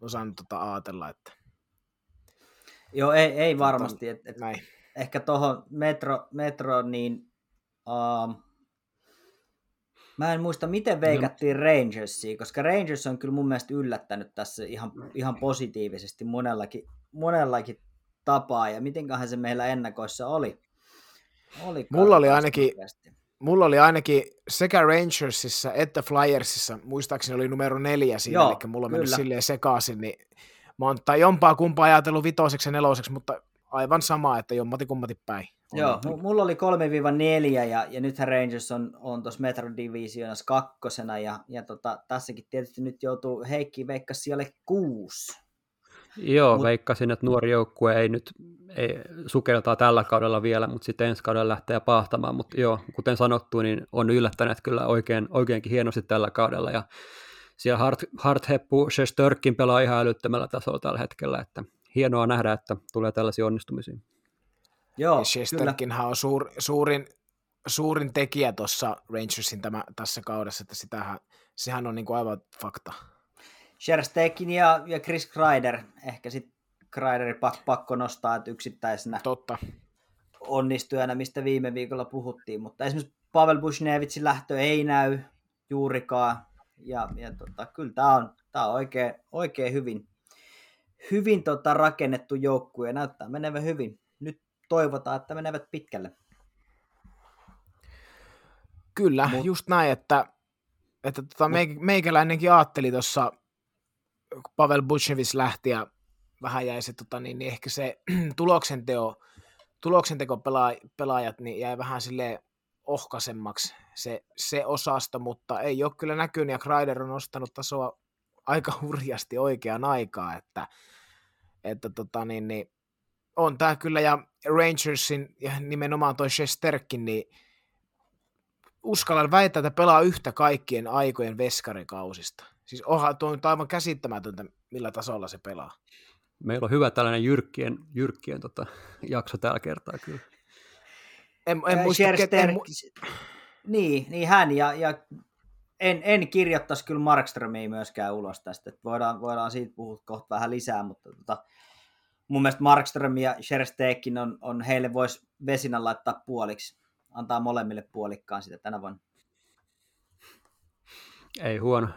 osannut tota ajatella. Että... Joo, ei, ei tota, varmasti. Et, et näin. Ehkä tuohon metro, metro, niin uh, Mä en muista, miten veikattiin no. Rangersia, koska Rangers on kyllä mun mielestä yllättänyt tässä ihan, ihan positiivisesti monellakin, monellakin tapaa, ja mitenköhän se meillä ennakoissa oli. oli mulla oli ainakin, mulla oli ainakin sekä Rangersissa että Flyersissa, muistaakseni oli numero neljä siinä, Joo, eli mulla on mennyt silleen sekaisin, niin mä oon tai jompaa kumpaa ajatellut vitoseksi ja neloseksi, mutta aivan sama, että jommati kummati päin. Joo, m- mulla oli 3-4 ja, ja nythän Rangers on, on tuossa Metro Divisionassa kakkosena ja, ja tota, tässäkin tietysti nyt joutuu Heikki Veikka siellä kuusi. Joo, Mut... veikkasin, että nuori joukkue ei nyt ei, sukeltaa tällä kaudella vielä, mutta sitten ensi kaudella lähtee pahtamaan. Mutta joo, kuten sanottu, niin on yllättäneet kyllä oikein, oikeinkin hienosti tällä kaudella. Ja siellä Hart, Hartheppu Shestörkin pelaa ihan älyttömällä tasolla tällä hetkellä, että hienoa nähdä, että tulee tällaisia onnistumisia. Joo, Shesterkinhan on suur, suurin, suurin tekijä tuossa Rangersin tämä, tässä kaudessa, että sitähän, sehän on niin kuin aivan fakta. Sherstekin ja, ja Chris Kreider, ehkä sitten Kreideri pak, pakko nostaa, että yksittäisenä Totta. onnistujana, mistä viime viikolla puhuttiin, mutta esimerkiksi Pavel Bushnevitsin lähtö ei näy juurikaan, ja, ja tota, kyllä tämä on, tää on oikein, oikein hyvin, hyvin tota rakennettu joukkue ja näyttää menevän hyvin. Nyt toivotaan, että menevät pitkälle. Kyllä, Mut... just näin, että, että tota, Mut... meikäläinenkin ajatteli tuossa, Pavel Butchevis lähti ja vähän jäi se, tota, niin, niin ehkä se tuloksenteo, tuloksenteko pelaajat niin jäi vähän sille ohkaisemmaksi se, se osasto, mutta ei ole kyllä näkynyt ja Kreider on nostanut tasoa aika hurjasti oikeaan aikaa, että, että tota, niin, niin, on tämä kyllä, ja Rangersin ja nimenomaan toi Shesterkin, niin uskallan väittää, että pelaa yhtä kaikkien aikojen veskarikausista. Siis onhan tuo on aivan käsittämätöntä, millä tasolla se pelaa. Meillä on hyvä tällainen jyrkkien, jyrkkien tota, jakso tällä kertaa kyllä. En, en muista, Scherster, en, niin, niin hän ja, ja en, en kirjoittaisi kyllä Markströmiä myöskään ulos tästä. Että voidaan, voidaan siitä puhua kohta vähän lisää, mutta tota, mun mielestä Markström ja Scherstekin on, on heille voisi vesinä laittaa puoliksi. Antaa molemmille puolikkaan sitä tänä vuonna. Ei huono.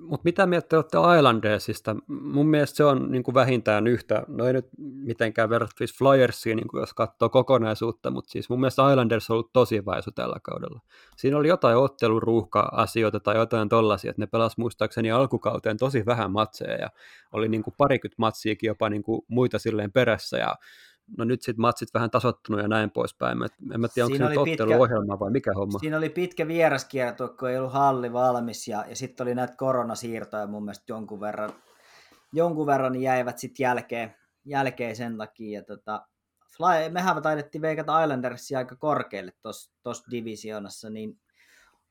Mutta mitä mieltä olette Islandersista? Mun mielestä se on niin kuin vähintään yhtä, no ei nyt mitenkään verrattavissa Flyersiin, niin kuin jos katsoo kokonaisuutta, mutta siis mun mielestä Islanders on ollut tosi vaisu tällä kaudella. Siinä oli jotain otteluruuhka-asioita tai jotain tollaisia, että ne pelasivat muistaakseni alkukauteen tosi vähän matseja ja oli niin kuin parikymmentä matsiakin jopa niin kuin muita silleen perässä ja no nyt sitten matsit vähän tasottunut ja näin poispäin. en mä tiedä, onko se nyt otteluohjelma vai mikä homma. Siinä oli pitkä vieraskierto, kun ei ollut halli valmis ja, ja sitten oli näitä koronasiirtoja mun mielestä jonkun verran, jonkun verran niin jäivät sitten jälkeen, jälkeen sen takia. Ja tota, Fly, mehän taidettiin veikata Islandersia aika korkealle tuossa divisionassa, niin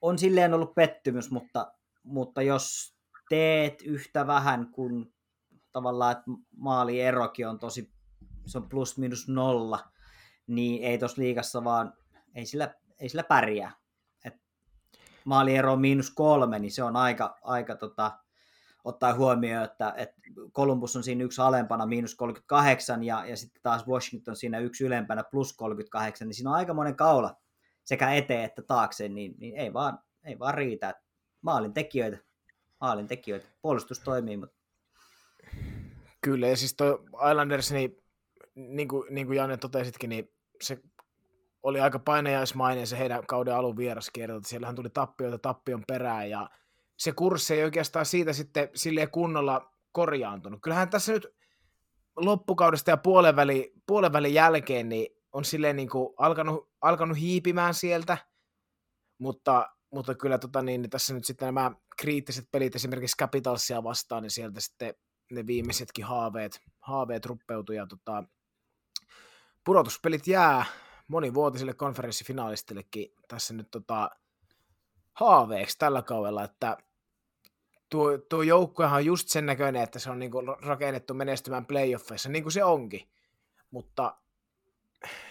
on silleen ollut pettymys, mutta, mutta jos teet yhtä vähän kuin tavallaan, että maalierokin on tosi se on plus minus nolla, niin ei tuossa liigassa vaan, ei sillä, ei sillä pärjää. Et maaliero on miinus kolme, niin se on aika, aika tota, ottaa huomioon, että, että Columbus on siinä yksi alempana miinus 38 ja, ja sitten taas Washington siinä yksi ylempänä plus 38, niin siinä on aika monen kaula sekä eteen että taakse, niin, niin ei, vaan, ei vaan riitä. Maalin tekijöitä, maalin tekijöitä. Puolustus toimii, mutta Kyllä, ja siis toi Islanders, niin niin kuin, niin kuin Janne totesitkin, niin se oli aika painajaismainen se heidän kauden alun vieraskierto. Siellähän tuli tappioita tappion perään ja se kurssi ei oikeastaan siitä sitten silleen kunnolla korjaantunut. Kyllähän tässä nyt loppukaudesta ja puolenvälin, puolenvälin jälkeen niin on silleen niin kuin alkanut, alkanut hiipimään sieltä, mutta, mutta kyllä tota niin, niin tässä nyt sitten nämä kriittiset pelit esimerkiksi Capitalsia vastaan, niin sieltä sitten ne viimeisetkin haaveet, haaveet ruppeutui ja tota, pudotuspelit jää monivuotisille konferenssifinaalistillekin tässä nyt tota, haaveeksi tällä kaudella, että tuo, tuo joukkuehan on just sen näköinen, että se on niinku rakennettu menestymään playoffeissa, niin kuin se onkin, mutta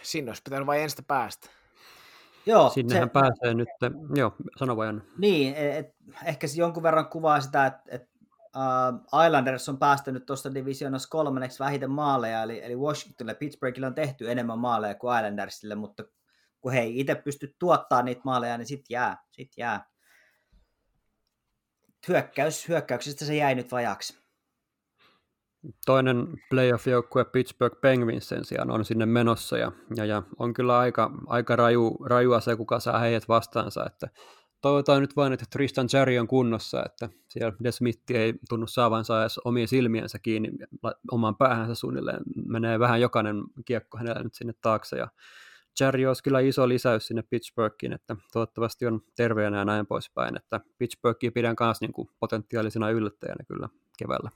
sinne olisi pitänyt vain ensin päästä. Joo, Sinnehän se, pääsee nyt, joo, sano vain. Niin, et, ehkä se jonkun verran kuvaa sitä, että et, uh, Islanders on päästänyt tuosta divisioonassa kolmanneksi vähiten maaleja, eli, eli Washingtonille Pittsburghille on tehty enemmän maaleja kuin Islandersille, mutta kun he ei itse pysty tuottaa niitä maaleja, niin sitten jää, sit jää. Hyökkäys, hyökkäyksestä se jäi nyt vajaksi. Toinen playoff-joukkue Pittsburgh Penguins sen sijaan on sinne menossa ja, ja, ja on kyllä aika, aika raju, rajua se, kuka saa heidät vastaansa, että toivotaan nyt vain, että Tristan Cherry on kunnossa, että siellä De Smith ei tunnu saavansa edes omien silmiensä kiinni oman päähänsä suunnilleen. Menee vähän jokainen kiekko hänellä nyt sinne taakse ja Cherry olisi kyllä iso lisäys sinne Pittsburghiin, että toivottavasti on terveenä ja näin poispäin, että Pittsburghia pidän kanssa niin kuin potentiaalisena yllättäjänä kyllä keväällä.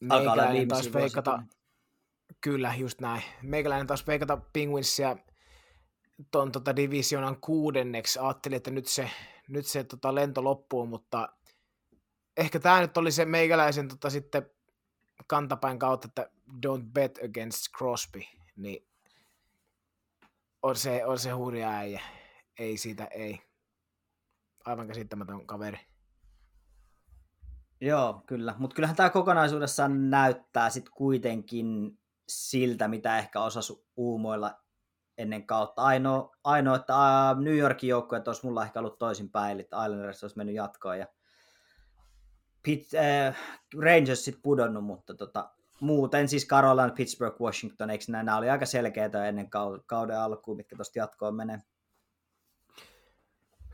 Meikäläinen taas veikata, kyllä just näin, meikäläinen taas veikata Penguinsia ton tota divisionan kuudenneksi. Ajattelin, että nyt se, nyt se tota lento loppuu, mutta ehkä tämä nyt oli se meikäläisen tota sitten kantapäin kautta, että don't bet against Crosby, niin on se, on se hurja äijä. Ei siitä, ei. Aivan käsittämätön kaveri. Joo, kyllä. Mutta kyllähän tämä kokonaisuudessaan näyttää sitten kuitenkin siltä, mitä ehkä osasi uumoilla ennen kautta. Ainoa, ainoa että New Yorkin joukkueet olisi mulla ehkä ollut toisinpäin, eli Islanders olisi mennyt jatkoon ja Pit, äh, Rangers sitten pudonnut, mutta tota, muuten siis Carolina, Pittsburgh, Washington, eikö nämä, nämä oli aika selkeitä ennen kauden alkuun, mitkä tuosta jatkoon menee.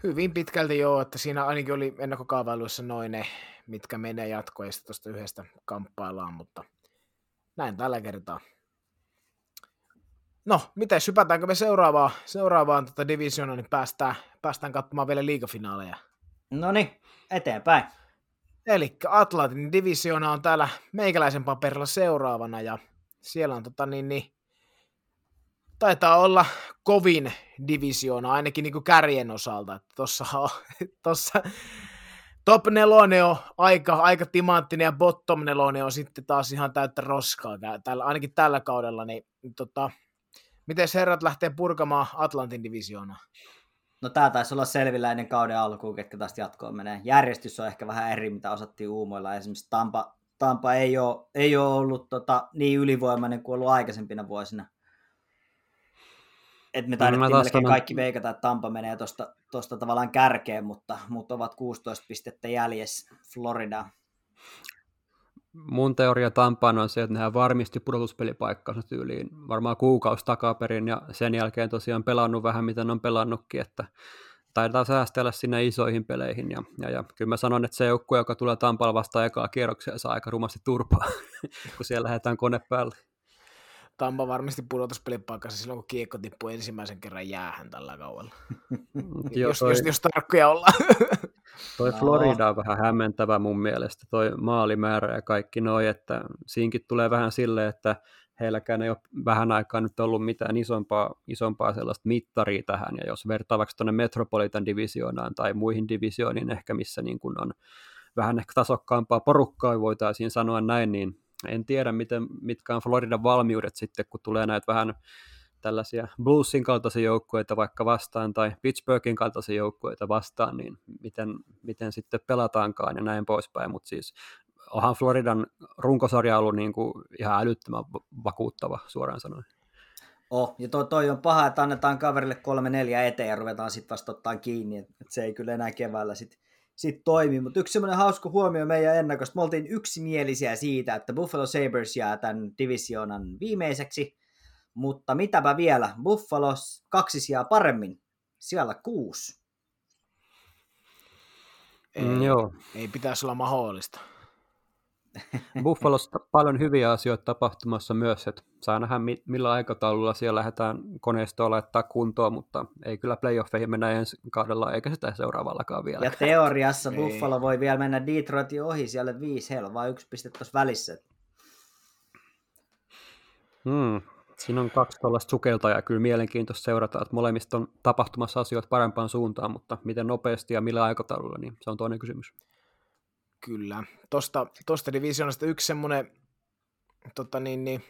Hyvin pitkälti joo, että siinä ainakin oli ennakkokaavailuissa noin ne, mitkä menee jatkoon ja tuosta yhdestä kamppaillaan, mutta näin tällä kertaa. No, miten sypätäänkö me seuraavaan, seuraavaan tota divisioonaan, niin päästään, päästään katsomaan vielä liigafinaaleja. No niin, eteenpäin. Eli Atlantin divisioona on täällä meikäläisen paperilla seuraavana ja siellä on tota niin, niin taitaa olla kovin divisioona, ainakin niin kuin kärjen osalta. Tuossa tossa, top nelonen on aika, aika timanttinen ja bottom nelonen on sitten taas ihan täyttä roskaa, tällä, ainakin tällä kaudella. Niin, tota, miten herrat lähtee purkamaan Atlantin divisioonaa? No tämä taisi olla selvillä ennen kauden alkuun, ketkä tästä jatkoon menee. Järjestys on ehkä vähän eri, mitä osattiin uumoilla. Esimerkiksi Tampa, Tampa ei, ole, ei ole ollut tota, niin ylivoimainen kuin ollut aikaisempina vuosina. Et me taidettiin melkein sanon... kaikki veikata, että Tampa menee tuosta tavallaan kärkeen, mutta, mutta ovat 16 pistettä jäljessä Florida. Mun teoria Tampaan on se, että nehän varmisti pudotuspelipaikkansa tyyliin varmaan kuukausi takaperin ja sen jälkeen tosiaan pelannut vähän mitä on pelannutkin, että taitaa säästellä sinne isoihin peleihin ja, ja, ja kyllä mä sanon, että se joukkue, joka tulee Tampalla vastaan ekaa kierroksia, saa aika rumasti turpaa, kun siellä lähdetään kone päälle. Tampa varmasti pudotuspelipaikassa silloin, kun kiekko tippuu ensimmäisen kerran jäähän tällä kaudella. jos, jos, jos tarkkoja ollaan. toi no. Florida on vähän hämmentävä mun mielestä, toi maalimäärä ja kaikki noi, että siinkin tulee vähän silleen, että heilläkään ei ole vähän aikaa nyt ollut mitään isompaa, isompaa sellaista mittaria tähän, ja jos vertaa vaikka tuonne Metropolitan divisioonaan tai muihin divisiooniin ehkä, missä niin kun on vähän ehkä tasokkaampaa porukkaa, voitaisiin sanoa näin, niin en tiedä, miten, mitkä on Floridan valmiudet sitten, kun tulee näitä vähän tällaisia Bluesin kaltaisia joukkueita vaikka vastaan tai Pittsburghin kaltaisia joukkueita vastaan, niin miten, miten sitten pelataankaan ja näin poispäin, mutta siis onhan Floridan runkosarja ollut niin kuin ihan älyttömän vakuuttava suoraan sanoen. Oh, ja toi, toi on paha, että annetaan kaverille kolme neljä eteen ja ruvetaan sitten vasta ottaa kiinni, että se ei kyllä enää keväällä sit sit toimii. Mutta yksi semmoinen hauska huomio meidän ennakosta, me oltiin yksimielisiä siitä, että Buffalo Sabres jää tämän divisioonan viimeiseksi, mutta mitäpä vielä, Buffalo kaksi sijaa paremmin, siellä kuusi. Ei, Mm, joo. ei pitäisi olla mahdollista. Buffalossa paljon hyviä asioita tapahtumassa myös, että saa nähdä mi- millä aikataululla siellä lähdetään koneistoa laittaa kuntoon, mutta ei kyllä playoffeihin mennä ensi kaudella eikä sitä seuraavallakaan vielä. Ja teoriassa Ei. Buffalo voi vielä mennä Detroitin ohi siellä viisi, heillä on vain yksi piste tuossa välissä. Hmm. Siinä on kaksi tuollaista sukelta ja kyllä mielenkiintoista seurata, että molemmista on tapahtumassa asioita parempaan suuntaan, mutta miten nopeasti ja millä aikataululla, niin se on toinen kysymys. Kyllä. Tosta, tosta divisionasta yksi semmoinen, tota niin, niin,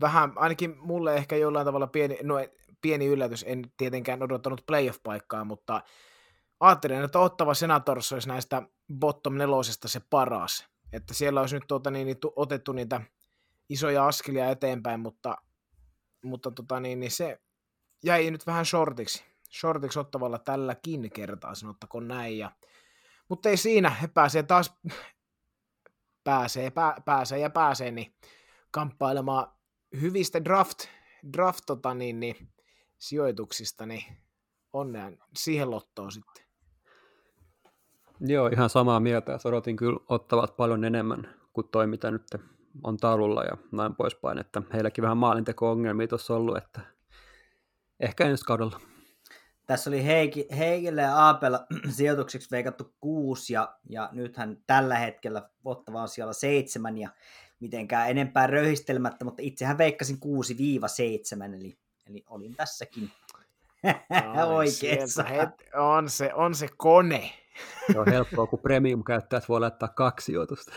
vähän, ainakin mulle ehkä jollain tavalla pieni, no, pieni yllätys, en tietenkään odottanut playoff-paikkaa, mutta ajattelin, että ottava Senators olisi näistä bottom nelosesta se paras. Että siellä olisi nyt tuota, niin, niin, tu- otettu niitä isoja askelia eteenpäin, mutta, mutta tota, niin, niin se jäi nyt vähän shortiksi. Shortiksi ottavalla tälläkin kertaa, sanottakoon näin. Ja, mutta ei siinä, he pääsee taas, pääsee, pää, pääsee ja pääsee, niin kamppailemaan hyvistä draft, draft tota, niin, niin, sijoituksista, niin onnea siihen lottoon sitten. Joo, ihan samaa mieltä. Odotin kyllä ottavat paljon enemmän kuin toi, mitä nyt on taululla ja näin poispäin. Että heilläkin vähän maalinteko-ongelmia tuossa ollut, että ehkä ensi kaudella. Tässä oli Heiki, Heikille ja Aapella sijoitukseksi veikattu kuusi ja, ja nythän tällä hetkellä Ottava on siellä seitsemän ja mitenkään enempää röhistelmättä, mutta itsehän veikkasin 6-7, eli, eli olin tässäkin Ai, oikeassa. het- on, se, on se kone. Se on helppoa, kun premium-käyttäjät voi laittaa kaksi sijoitusta.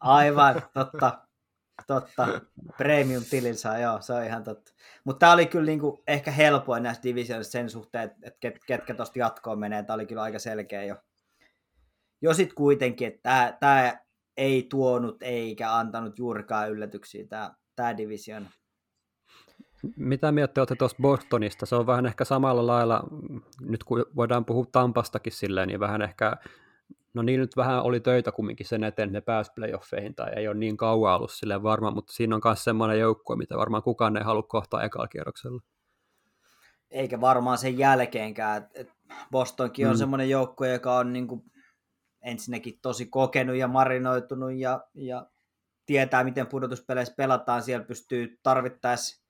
Aivan, totta. Totta. Premium-tilin saa, joo, se on ihan totta. Mutta tämä oli kyllä niinku ehkä helpoin näistä divisioista sen suhteen, että ket, ketkä tuosta jatkoon menee. Tämä oli kyllä aika selkeä jo. Jo sitten kuitenkin, että tämä ei tuonut eikä antanut juurikaan yllätyksiä tämä, tämä division. Mitä mieltä olette tuosta Bostonista? Se on vähän ehkä samalla lailla, nyt kun voidaan puhua Tampastakin silleen, niin vähän ehkä, no niin nyt vähän oli töitä kumminkin sen eteen, että ne pääsi playoffeihin, tai ei ole niin kauan ollut silleen varma, mutta siinä on myös semmoinen joukkue, mitä varmaan kukaan ei halua kohtaa ekalla kierroksella. Eikä varmaan sen jälkeenkään. Bostonkin on Mm. semmoinen joukkue, joka on niinku ensinnäkin tosi kokenut ja marinoitunut ja, ja tietää, miten pudotuspeleissä pelataan. Siellä pystyy tarvittaessa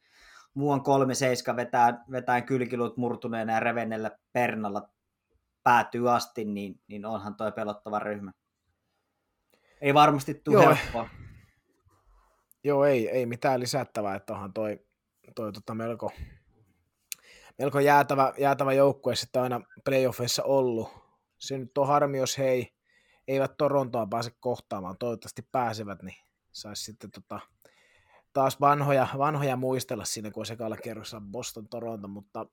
muuan kolme seiska vetää, vetää kylkiluut murtuneena ja revennellä pernalla päätyy asti, niin, niin onhan toi pelottava ryhmä. Ei varmasti tule Joo. helppoa. Joo, ei, ei mitään lisättävää, että onhan toi, toi tota melko, melko jäätävä, jäätävä joukkue sitten aina playoffeissa ollut. Se nyt on harmi, jos he ei, eivät Torontoa pääse kohtaamaan. Toivottavasti pääsevät, niin saisi sitten tota, taas vanhoja, vanhoja muistella siinä, kun sekalla kerrossa Boston Toronto, mutta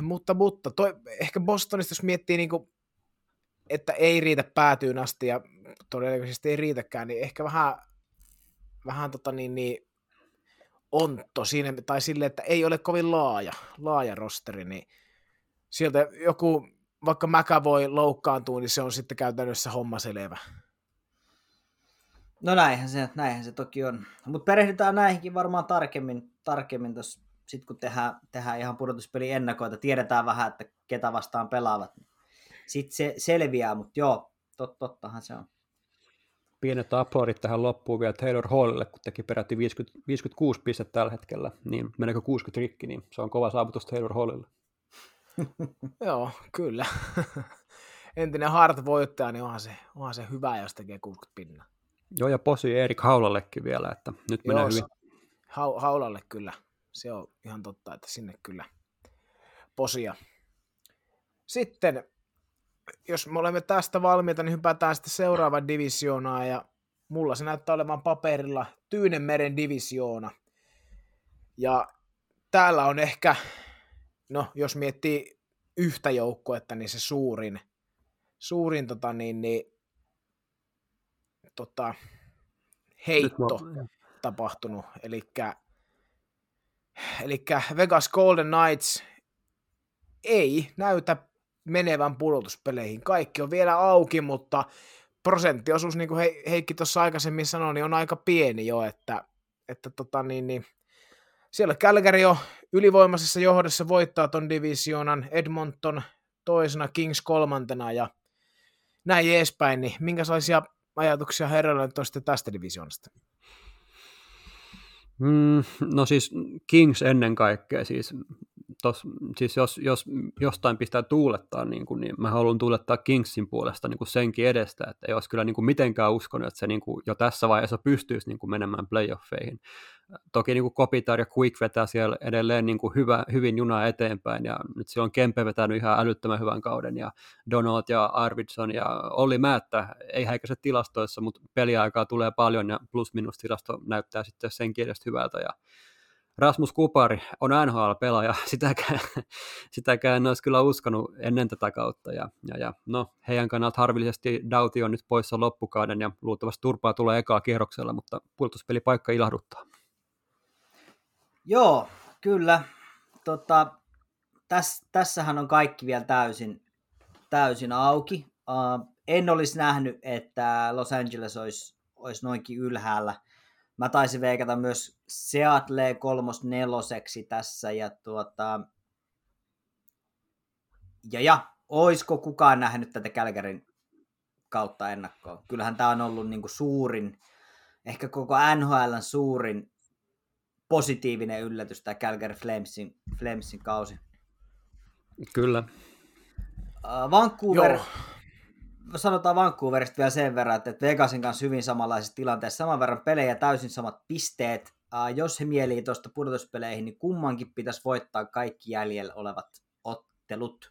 mutta, mutta toi, ehkä Bostonista, jos miettii, niin kuin, että ei riitä päätyyn asti ja todennäköisesti ei riitäkään, niin ehkä vähän, vähän tota niin, niin ontto siinä, tai sille, että ei ole kovin laaja, laaja rosteri, niin sieltä joku, vaikka Mäkä voi loukkaantua, niin se on sitten käytännössä homma selvä. No näinhän se, näinhän se toki on. Mutta perehdytään näihinkin varmaan tarkemmin, tarkemmin tuossa, sit kun tehdään, tehdään ihan pudotuspeli ennakoita, tiedetään vähän, että ketä vastaan pelaavat. Sitten se selviää, mutta joo, tot, tottahan se on. Pienet aplodit tähän loppuun vielä Taylor Hallille, kun teki peräti 50, 56 pistettä tällä hetkellä, niin meneekö 60 rikki, niin se on kova saavutus Taylor Hallille. Joo, kyllä. Entinen Hart-voittaja, niin onhan se, onhan se hyvä, jos tekee 60 pinnaa. Joo, ja posi Erik Haulallekin vielä, että nyt menee Joo, hyvin. hau, haulalle kyllä. Se on ihan totta, että sinne kyllä posia. Sitten, jos me olemme tästä valmiita, niin hypätään sitten seuraavaan divisioonaan ja mulla se näyttää olevan paperilla Tyynemeren divisioona. Ja täällä on ehkä, no jos miettii yhtä joukkuetta, niin se suurin, suurin tota niin, niin, tota, heitto tapahtunut, eli Eli Vegas Golden Knights ei näytä menevän pudotuspeleihin. Kaikki on vielä auki, mutta prosenttiosuus, niin kuin Heikki tuossa aikaisemmin sanoi, niin on aika pieni jo, että, että tota niin, niin, siellä Calgary on ylivoimaisessa johdossa voittaa ton divisioonan, Edmonton toisena, Kings kolmantena ja näin edespäin, niin minkälaisia ajatuksia herralle tuosta tästä divisioonasta? Mm, no siis Kings ennen kaikkea, siis, tos, siis jos, jos jostain pistää tuulettaa, niin, kuin, niin mä haluan tuulettaa Kingsin puolesta niin kuin senkin edestä, että ei olisi kyllä niin kuin mitenkään uskonut, että se niin kuin jo tässä vaiheessa pystyisi niin kuin menemään playoffeihin. Toki niin kuin Kopitar ja Quick vetää siellä edelleen niin kuin hyvä, hyvin junaa eteenpäin, ja nyt silloin Kempe vetänyt ihan älyttömän hyvän kauden, ja Donald ja Arvidsson ja Olli Määttä, ei häikäiset tilastoissa, mutta peliaikaa tulee paljon, ja plus-minus tilasto näyttää sitten sen edestä hyvältä, ja Rasmus Kupari on NHL-pelaaja, sitäkään, sitäkään en olisi kyllä uskonut ennen tätä kautta. Ja, ja, ja no, heidän kannalta harvillisesti Dauti on nyt poissa loppukauden ja luultavasti turpaa tulee ekaa kierroksella, mutta puolustuspelipaikka ilahduttaa. Joo, kyllä. Tota, täs, tässähän on kaikki vielä täysin, täysin auki. Uh, en olisi nähnyt, että Los Angeles olisi, olisi noinkin ylhäällä. Mä taisin veikata myös Seattle kolmos neloseksi tässä. Ja, tuota, ja, ja oisko kukaan nähnyt tätä Kälkärin kautta ennakkoon? Kyllähän tämä on ollut niinku suurin, ehkä koko NHLn suurin positiivinen yllätys tämä Calgary Flamesin, Flamesin kausi. Kyllä. Uh, Vancouver, Joo. Sanotaan Vancouverista vielä sen verran, että Vegasin kanssa hyvin samanlaisessa tilanteessa, saman verran pelejä, täysin samat pisteet. Uh, jos he mielii tuosta pudotuspeleihin, niin kummankin pitäisi voittaa kaikki jäljellä olevat ottelut.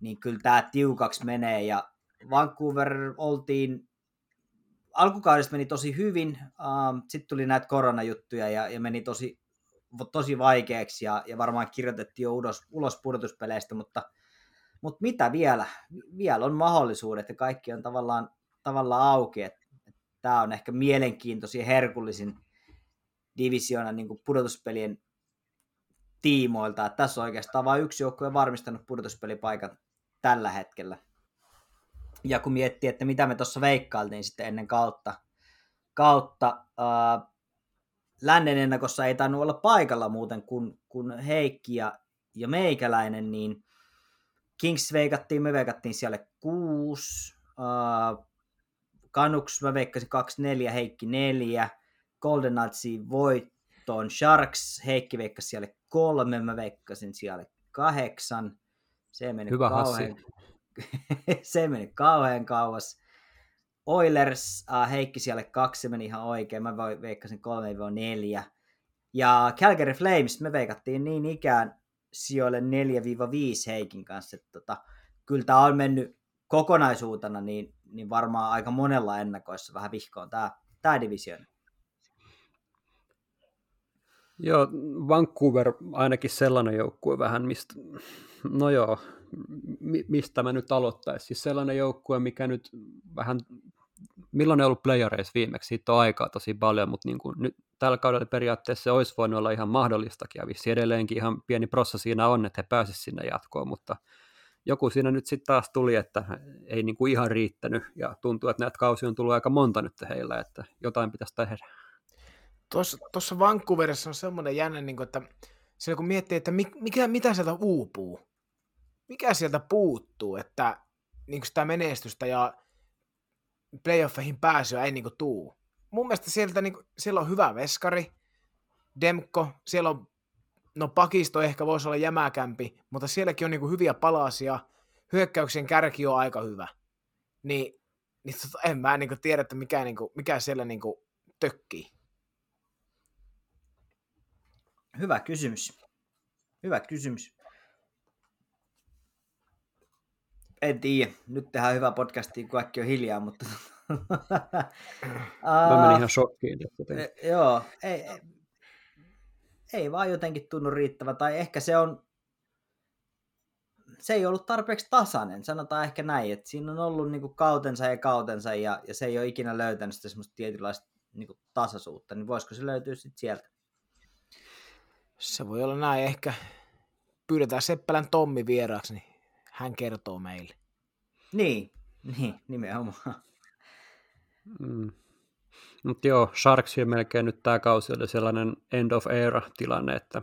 Niin kyllä tämä tiukaksi menee ja Vancouver oltiin alkukaudesta meni tosi hyvin, uh, sitten tuli näitä koronajuttuja ja, ja meni tosi, tosi vaikeaksi ja, ja varmaan kirjoitettiin jo ulos, ulos pudotuspeleistä, mutta, mutta mitä vielä? Vielä on mahdollisuudet ja kaikki on tavallaan, tavallaan auki. Et, et Tämä on ehkä mielenkiintoisin herkullisin divisioona niin pudotuspelien tiimoilta. Että tässä on oikeastaan vain yksi joukkue varmistanut pudotuspelipaikan tällä hetkellä. Ja kun miettii, että mitä me tuossa veikkailtiin sitten ennen kautta, kautta ää, lännen ennakossa ei tainnut olla paikalla muuten kuin, kuin Heikki ja, ja meikäläinen, niin Kings veikattiin, me veikattiin siellä kuusi, ää, Canucks mä veikkasin 2-4, Heikki 4, Golden Knightsin voittoon, Sharks, Heikki veikkasi siellä kolme, mä veikkasin siellä kahdeksan, se meni Hyvä kauhean, se meni kauhean kauas. Oilers, äh, Heikki siellä kaksi, se meni ihan oikein. Mä veikkasin 3-4. Ja Calgary Flames, me veikattiin niin ikään sijoille 4-5 Heikin kanssa. Että tota, kyllä tämä on mennyt kokonaisuutena, niin, niin varmaan aika monella ennakoissa vähän vihkoon tämä, tämä division. Joo, Vancouver ainakin sellainen joukkue vähän, mistä, no joo, mistä mä nyt aloittaisin. Siis sellainen joukkue, mikä nyt vähän, milloin ne on ollut playareissa viimeksi, siitä on aikaa tosi paljon, mutta niin kuin nyt tällä kaudella periaatteessa se olisi voinut olla ihan mahdollistakin, ja vissi edelleenkin ihan pieni prossa siinä on, että he pääsisivät sinne jatkoon, mutta joku siinä nyt sitten taas tuli, että ei niin kuin ihan riittänyt, ja tuntuu, että näitä kausia on tullut aika monta nyt heillä, että jotain pitäisi tehdä. Tuossa, tuossa Vancouverissa on semmoinen jännä, niin kuin, että siellä kun miettii, että mikä, mitä sieltä uupuu, mikä sieltä puuttuu, että niin sitä menestystä ja playoffeihin pääsyä ei niin kuin, tuu. Mun mielestä sieltä, niin kuin, siellä on hyvä veskari, Demko, siellä on, no pakisto ehkä voisi olla jämäkämpi, mutta sielläkin on niin kuin, hyviä palasia, hyökkäyksen kärki on aika hyvä. Niin, niin tota, en mä niin kuin, tiedä, että mikä, niin kuin, mikä siellä niin kuin, tökkii. Hyvä kysymys. Hyvä kysymys. En tiedä. Nyt tehdään hyvä podcasti, kun kaikki on hiljaa, mutta... Mä menin ihan shokkiin. E, joo, ei, ei, ei vaan jotenkin tunnu riittävä, tai ehkä se on, se ei ollut tarpeeksi tasainen, sanotaan ehkä näin, että siinä on ollut niinku kautensa ja kautensa, ja, ja se ei ole ikinä löytänyt sitä semmoista tietynlaista niinku tasaisuutta, niin voisiko se löytyä sitten sieltä? Se voi olla näin, ehkä pyydetään Seppälän Tommi vieraaksi, niin hän kertoo meille. Niin, niin nimenomaan. Mm. Mutta joo, Sharksilla melkein nyt tämä kausi oli sellainen end of era tilanne, että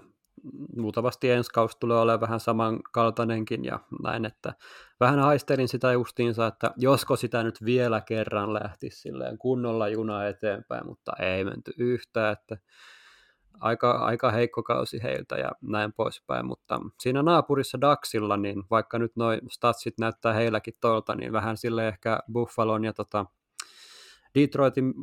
luultavasti ensi kausi tulee olemaan vähän samankaltainenkin ja näin, että vähän haistelin sitä justiinsa, että josko sitä nyt vielä kerran lähtisi silleen kunnolla juna eteenpäin, mutta ei menty yhtään, että aika, aika heikko kausi heiltä ja näin poispäin, mutta siinä naapurissa Daxilla, niin vaikka nyt noin statsit näyttää heilläkin tolta, niin vähän sille ehkä Buffalon ja tota, Detroitin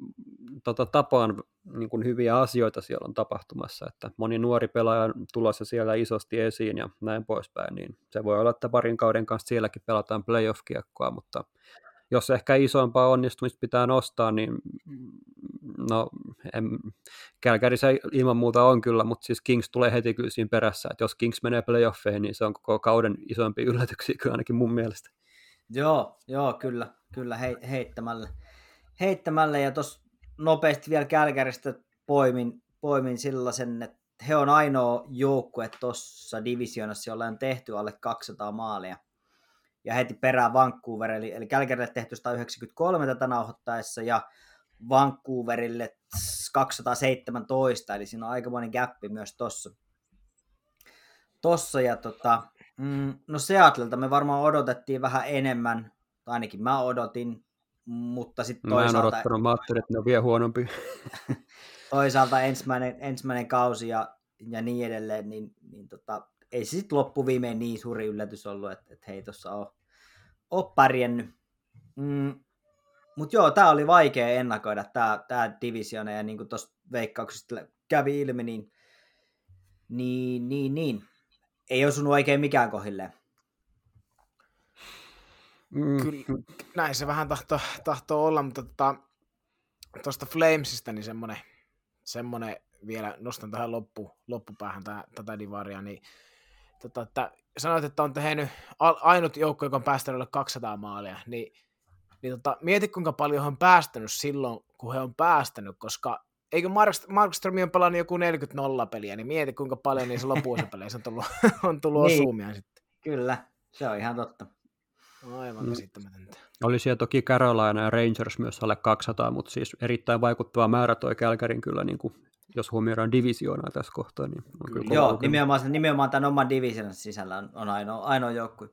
tota, tapaan niin kuin hyviä asioita siellä on tapahtumassa, että moni nuori pelaaja on tulossa siellä isosti esiin ja näin poispäin, niin se voi olla, että parin kauden kanssa sielläkin pelataan playoff-kiekkoa, mutta jos ehkä isompaa onnistumista pitää nostaa, niin no, en, Kälkäri se ilman muuta on kyllä, mutta siis Kings tulee heti kyllä siinä perässä, että jos Kings menee playoffeihin, niin se on koko kauden isompi yllätyksiä kyllä ainakin mun mielestä. Joo, joo, kyllä, kyllä hei, heittämällä heittämällä ja tuossa nopeasti vielä Kälkäristä poimin, poimin sellaisen, että he on ainoa joukkue tuossa divisioonassa, jolla on tehty alle 200 maalia. Ja heti perään Vancouver, eli, eli Kälkärille tehty 193 tätä nauhoittaessa ja Vancouverille 217, eli siinä on aikamoinen gappi myös tuossa. Tossa ja tota, mm, no Seatlelta me varmaan odotettiin vähän enemmän, tai ainakin mä odotin, mutta sitten toisaalta... Mä en odottanut, mä ajattelin, että ne on vielä huonompi. toisaalta ensimmäinen, ensimmäinen kausi ja, ja niin edelleen, niin, niin tota, ei se sitten loppuviimein niin suuri yllätys ollut, että, että hei tuossa on, on pärjännyt. Mm, mutta joo, tämä oli vaikea ennakoida, tämä tää divisiona, ja niin kuin tuossa veikkauksesta kävi ilmi, niin, niin, niin, niin. ei osunut oikein mikään kohilleen. Mm. Kyllä, näin se vähän tahtoo, tahtoo olla, mutta tuosta tota, Flamesista niin semmoinen, semmoinen vielä nostan tähän loppu, loppupäähän tätä, tätä divaria, niin tota, että sanoit, että on tehnyt ainut joukko, joka on päästänyt 200 maalia, niin, niin tota, mieti kuinka paljon he on päästänyt silloin, kun he on päästänyt, koska eikö Mark, Markström on pelannut joku 40 nolla peliä, niin mieti kuinka paljon niissä loppuosapeleissä on tullut, on tullut niin, osumia sitten. Kyllä, se on ihan totta. Aivan mm. käsittämätöntä. Oli siellä toki Carolina ja Rangers myös alle 200, mutta siis erittäin vaikuttava määrä toi Kälkärin kyllä, niin kuin, jos huomioidaan divisioonaa tässä kohtaa. Niin on kyllä Joo, nimenomaan, nimenomaan tämän oman division sisällä on, on ainoa, ainoa joukkue.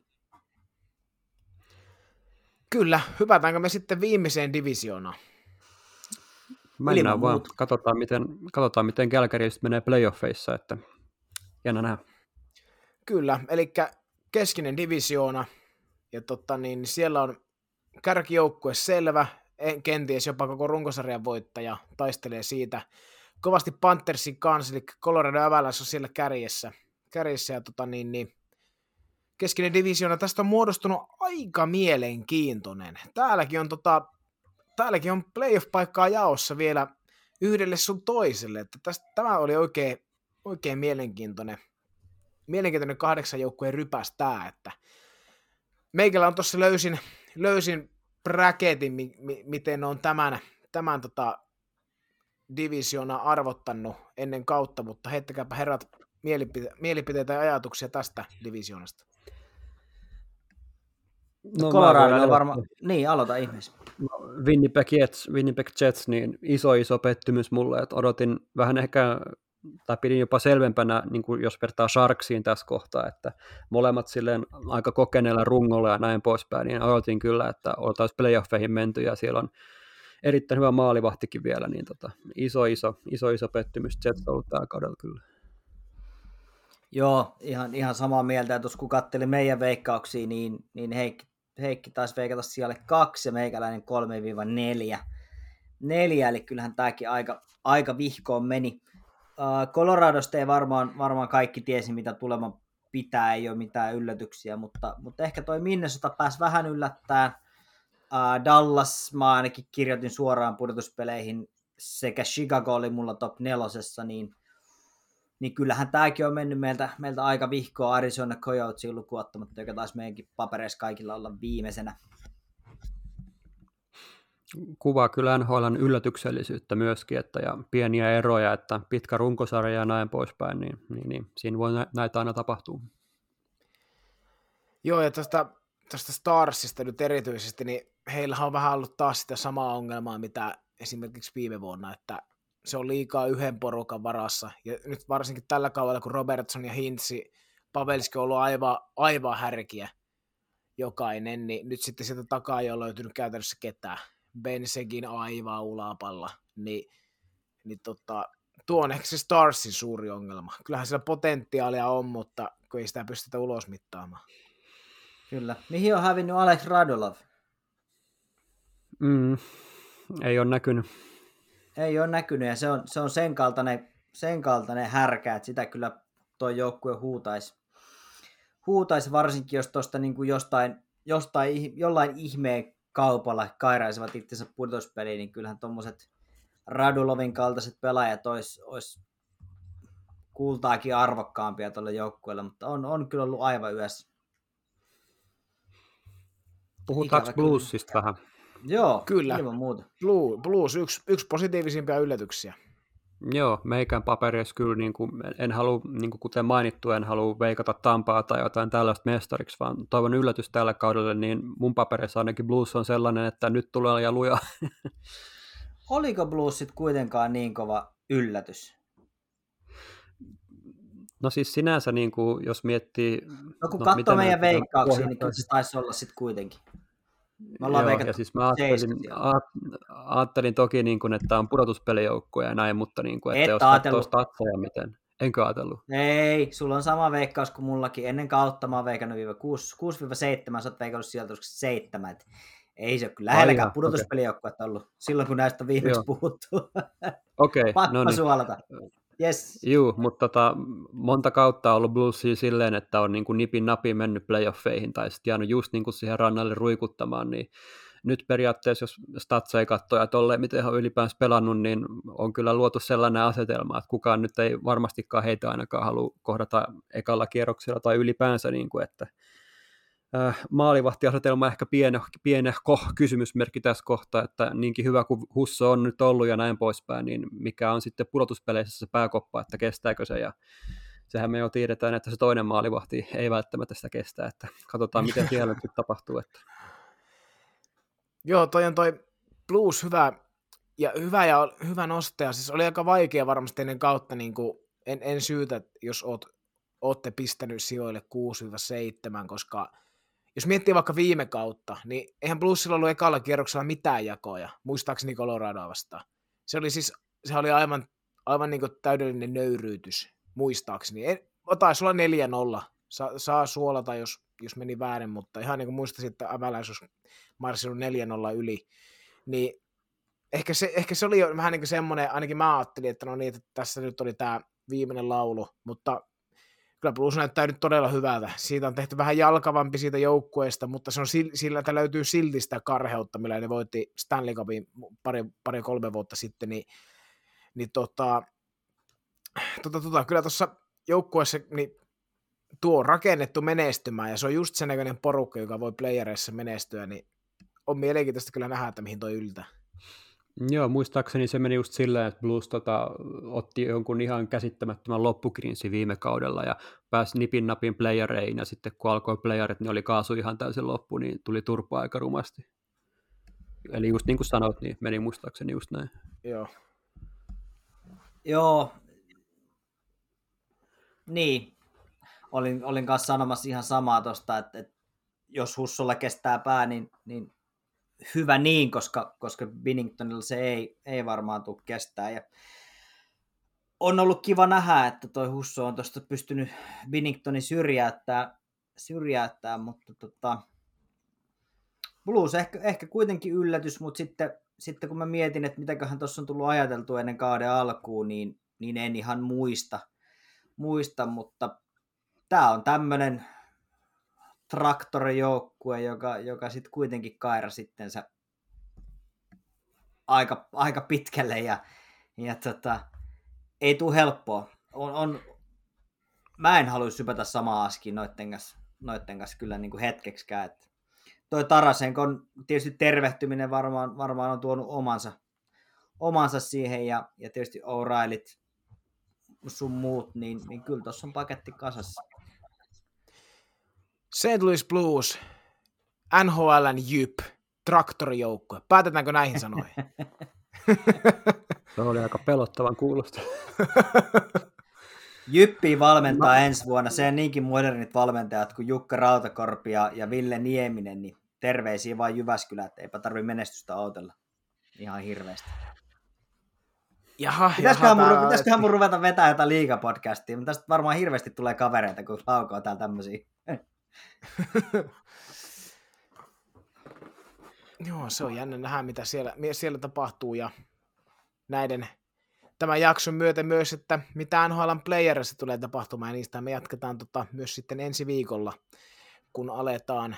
Kyllä, hypätäänkö me sitten viimeiseen divisioonaan? Mennään vaan, katsotaan miten, katsotaan miten Kälkäri menee playoffeissa, että jännä nähdä. Kyllä, eli keskinen divisioona, ja totta, niin siellä on kärkijoukkue selvä, kenties jopa koko runkosarjan voittaja taistelee siitä. Kovasti Panthersin kanssa, eli Colorado Avalanche on siellä kärjessä. kärjessä ja tota, niin, niin, keskinen divisioona tästä on muodostunut aika mielenkiintoinen. Täälläkin on, tota, täälläkin on playoff-paikkaa jaossa vielä yhdelle sun toiselle. Että tästä, tämä oli oikein, oikein mielenkiintoinen, mielenkiintoinen kahdeksan joukkueen rypäs tämä, että meikällä on tuossa löysin, löysin bracketin, mi, mi, miten on tämän, tämän tota, divisiona arvottanut ennen kautta, mutta heittäkääpä herrat mielipite- mielipiteitä ja ajatuksia tästä divisionasta. No, Colorado varmaan, niin aloita ihmeessä. No, Winnipeg Jets, Winnipeg Jets, niin iso iso pettymys mulle, että odotin vähän ehkä tai pidin jopa selvempänä, niin kuin jos vertaa Sharksiin tässä kohtaa, että molemmat silleen aika kokeneella rungolla ja näin poispäin, niin odotin kyllä, että oltaisiin playoffeihin menty ja siellä on erittäin hyvä maalivahtikin vielä, niin tota, iso, iso, iso, iso pettymys Jets on ollut tällä kaudella kyllä. Joo, ihan, ihan samaa mieltä, että kun katseli meidän veikkauksia, niin, niin Heikki, Heikki taisi veikata siellä kaksi ja meikäläinen 3-4. Neljä, eli kyllähän tämäkin aika, aika vihkoon meni. Uh, Coloradosta ei varmaan, varmaan kaikki tiesi, mitä tulema pitää, ei ole mitään yllätyksiä, mutta, mutta ehkä toi Minnesota pääsi vähän yllättää. Dallas mä ainakin kirjoitin suoraan pudotuspeleihin, sekä Chicago oli mulla top nelosessa, niin, niin kyllähän tämäkin on mennyt meiltä, meiltä aika vihkoa Arizona Coyotesin lukuottamatta, joka taisi meidänkin papereissa kaikilla olla viimeisenä kuvaa kyllä NHLn yllätyksellisyyttä myöskin, että ja pieniä eroja, että pitkä runkosarja ja näin poispäin, niin, niin, niin siinä voi näitä aina tapahtua. Joo, ja tästä, tästä Starsista nyt erityisesti, niin heillä on vähän ollut taas sitä samaa ongelmaa, mitä esimerkiksi viime vuonna, että se on liikaa yhden porukan varassa. Ja nyt varsinkin tällä kaudella, kun Robertson ja Hintsi, Pavelski on ollut aivan, aivan härkiä jokainen, niin nyt sitten sieltä takaa ei ole löytynyt käytännössä ketään. Bensegin aivan ulapalla, niin, niin tota, tuo on ehkä se Starsin suuri ongelma. Kyllähän siellä potentiaalia on, mutta kun ei sitä pystytä ulos mittaamaan. Kyllä. Mihin on hävinnyt Alex Radulov? Mm, ei ole näkynyt. Ei ole näkynyt ja se on, se on sen, kaltainen, sen kaltainen härkä, että sitä kyllä tuo joukkue huutaisi. Huutaisi varsinkin, jos tuosta niin jostain, jostain, jollain ihmeen kaupalla kairaisivat itsensä pudotuspeliin, niin kyllähän tuommoiset Radulovin kaltaiset pelaajat olisi, olisi kultaakin arvokkaampia tuolle joukkueelle, mutta on, on kyllä ollut aivan yössä. Puhutaanko bluesista vähän? Joo, Kyllä. ilman muuta. Blue, Blues, yksi, yksi positiivisimpia yllätyksiä. Joo, meikän paperissa kyllä, niin kuin, en halua, niin kuin kuten mainittu, en halua veikata Tampaa tai jotain tällaista mestariksi, vaan toivon yllätys tällä kaudella, niin mun paperissa ainakin Blues on sellainen, että nyt tulee ja luja. Oliko Bluesit kuitenkaan niin kova yllätys? No siis sinänsä, niin kuin, jos miettii... No kun no, katsoo meidän veikkauksia, niin kyllä se taisi olla sitten kuitenkin. Me ollaan Joo, ja siis mä ajattelin, ajattelin toki, niin kuin, että on pudotuspelijoukkoja ja näin, mutta niin kuin, että Et jos katsoo statseja, miten... Enkö ajatellut? Ei, sulla on sama veikkaus kuin mullakin. Ennen kautta mä oon veikannut 6-7, sä oot veikannut sieltä 7. Et ei se ole kyllä lähelläkään pudotuspelijoukkuetta okay. ollut silloin, kun näistä on viimeksi Joo. puhuttu. Okei, okay, Pakko no niin. suolata. Yes. Juu, mutta tota, monta kautta on ollut Bluesia silleen, että on niin kuin nipin napin mennyt playoffeihin tai sitten jäänyt just niin kuin siihen rannalle ruikuttamaan, niin nyt periaatteessa, jos statseja katsoo ja tolleen, miten on ylipäänsä pelannut, niin on kyllä luotu sellainen asetelma, että kukaan nyt ei varmastikaan heitä ainakaan halua kohdata ekalla kierroksella tai ylipäänsä, niin kuin, että äh, maalivahtiasetelma ehkä piene, pienehko kysymysmerkki tässä kohtaa, että niinkin hyvä kuin Husso on nyt ollut ja näin poispäin, niin mikä on sitten pudotuspeleissä se pääkoppa, että kestääkö se ja sehän me jo tiedetään, että se toinen maalivahti ei välttämättä sitä kestä, että katsotaan miten siellä nyt tapahtuu. Että. Joo, toi on toi Blues hyvä ja hyvä, ja hyvä nostaja. Siis oli aika vaikea varmasti ennen kautta, niin kuin, en, en syytä, jos oot, ootte pistänyt sijoille 6-7, koska jos miettii vaikka viime kautta, niin eihän Bluesilla ollut ekalla kierroksella mitään jakoja, muistaakseni Coloradoa vastaan. Se oli siis, se oli aivan, aivan niin täydellinen nöyryytys, muistaakseni. En, taisi olla 4-0, Sa, saa suolata, jos, jos meni väärin, mutta ihan niin kuin muistasin, että Avalanche olisi marssinut 4-0 yli, niin ehkä se, ehkä se oli jo vähän niin kuin semmoinen, ainakin mä ajattelin, että no niin, että tässä nyt oli tämä viimeinen laulu, mutta kyllä Blues näyttää nyt todella hyvältä. Siitä on tehty vähän jalkavampi siitä joukkueesta, mutta se on sillä, että löytyy silti sitä karheutta, millä ne voitti Stanley Cupin pari, pari kolme vuotta sitten, niin, niin tota, tota, tota, kyllä tuossa joukkueessa niin tuo on rakennettu menestymään, ja se on just sen näköinen porukka, joka voi playereissa menestyä, niin on mielenkiintoista kyllä nähdä, että mihin toi yltää. Joo, muistaakseni se meni just silleen, että Blues tota, otti jonkun ihan käsittämättömän loppukriinsi viime kaudella ja pääsi nipin napin playereihin ja sitten kun alkoi playerit, niin oli kaasu ihan täysin loppu, niin tuli turpaa aika rumasti. Eli just niin kuin sanoit, niin meni muistaakseni just näin. Joo. Joo. Niin. Olin, olin kanssa sanomassa ihan samaa tuosta, että, että jos Hussolla kestää pää, niin, niin hyvä niin, koska, koska Binningtonilla se ei, ei varmaan tule kestää. Ja on ollut kiva nähdä, että toi Husso on tuosta pystynyt Binningtonin syrjäyttää, syrjäyttää mutta tota, Blues ehkä, ehkä kuitenkin yllätys, mutta sitten, sitten kun mä mietin, että mitäköhän tuossa on tullut ajateltu ennen kauden alkuun, niin, niin en ihan muista, muista mutta tämä on tämmöinen traktorijoukkue, joka, joka sitten kuitenkin kaira sitten aika, aika pitkälle ja, ja tota, ei tule helppoa. On, on, mä en halua sypätä samaa askiin noitten kanssa, noitten kanssa kyllä niin kuin hetkeksikään. Että toi Tarasenkon tietysti tervehtyminen varmaan, varmaan on tuonut omansa, omansa siihen ja, ja tietysti O'Reillyt sun muut, niin, niin kyllä tuossa on paketti kasassa. St. Louis Blues, NHLn Jyp, traktorijoukkue. Päätetäänkö näihin sanoihin? Se oli aika pelottavan kuulosta. Jyppi valmentaa no. ensi vuonna. Se on niinkin modernit valmentajat kuin Jukka Rautakorpi ja, ja Ville Nieminen, niin terveisiä vain Jyväskylä, että eipä tarvitse menestystä autella ihan hirveästi. Jaha, pitäisiköhän, jaha, mun, pitäisiköhän mun ruveta vetää jotain liigapodcastia, mutta tästä varmaan hirveästi tulee kavereita, kun laukoo täällä tämmöisiä. Joo, se on jännä nähdä, mitä siellä, siellä tapahtuu ja näiden tämän jakson myötä myös, että mitä NHL Playerissa tulee tapahtumaan, ja niistä me jatketaan tota, myös sitten ensi viikolla, kun aletaan,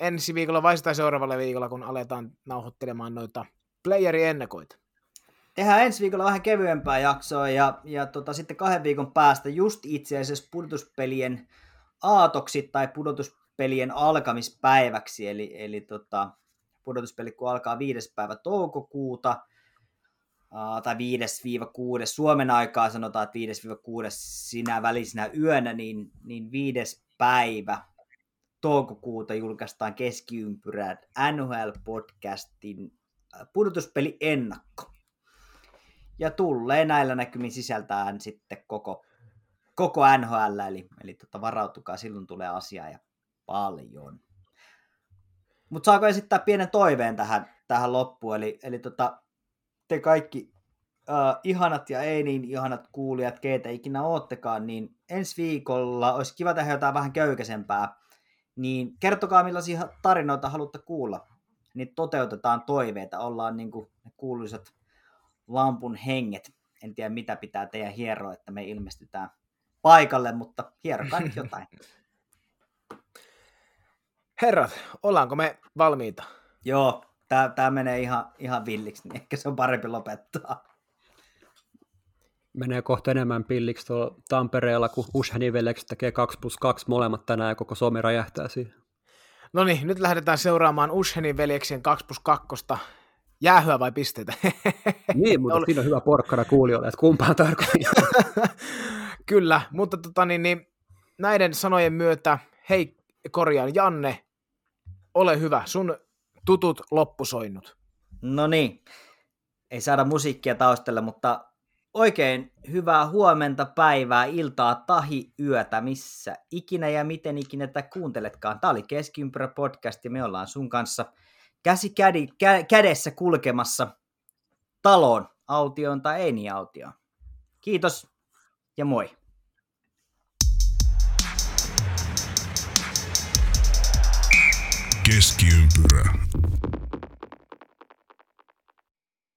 ensi viikolla vai sitä seuraavalla viikolla, kun aletaan nauhoittelemaan noita playeri-ennakoita. Tehdään ensi viikolla vähän kevyempää jaksoa, ja, ja tota, sitten kahden viikon päästä just itse asiassa pudotuspelien aatoksi tai pudotuspelien alkamispäiväksi, eli, eli tota, pudotuspeli kun alkaa 5. päivä toukokuuta, uh, tai 5-6 Suomen aikaa sanotaan, että 5-6 sinä välisenä yönä, niin, niin viides päivä toukokuuta julkaistaan keskiympyrät NHL-podcastin pudotuspeli ennakko. Ja tulee näillä näkymin sisältään sitten koko, koko NHL, eli, eli tota, varautukaa, silloin tulee asiaa ja paljon. Mutta saako esittää pienen toiveen tähän, tähän loppuun, eli, eli tota, te kaikki uh, ihanat ja ei niin ihanat kuulijat, keitä ikinä oottekaan, niin ensi viikolla olisi kiva tehdä jotain vähän köykäisempää, niin kertokaa millaisia tarinoita haluatte kuulla, niin toteutetaan toiveita, ollaan niin kuin ne kuuluisat lampun henget. En tiedä mitä pitää teidän hieroa, että me ilmestytään paikalle, mutta hierokaa nyt jotain. Herrat, ollaanko me valmiita? Joo, tämä, menee ihan, ihan villiksi, niin ehkä se on parempi lopettaa. Menee kohta enemmän pilliksi tuolla Tampereella, kun Ushani tekee 2 plus 2 molemmat tänään ja koko Suomi räjähtää siihen. No niin, nyt lähdetään seuraamaan Ushenin veljeksien 2 plus 2 jäähyä vai pisteitä? Niin, mutta siinä on hyvä porkkana kuulijoille, että kumpaan tarkoitan. Kyllä, mutta tota, niin, niin, näiden sanojen myötä, hei korjaan Janne, ole hyvä, sun tutut loppusoinnut. No niin, ei saada musiikkia taustalle, mutta oikein hyvää huomenta, päivää, iltaa, tahi, yötä, missä ikinä ja miten ikinä tätä kuunteletkaan. Tämä oli Keskiympyrä podcast ja me ollaan sun kanssa käsi kädi, kä, kädessä kulkemassa taloon, autioon tai ei niin autioon. Kiitos ja moi. Keskiympyrä.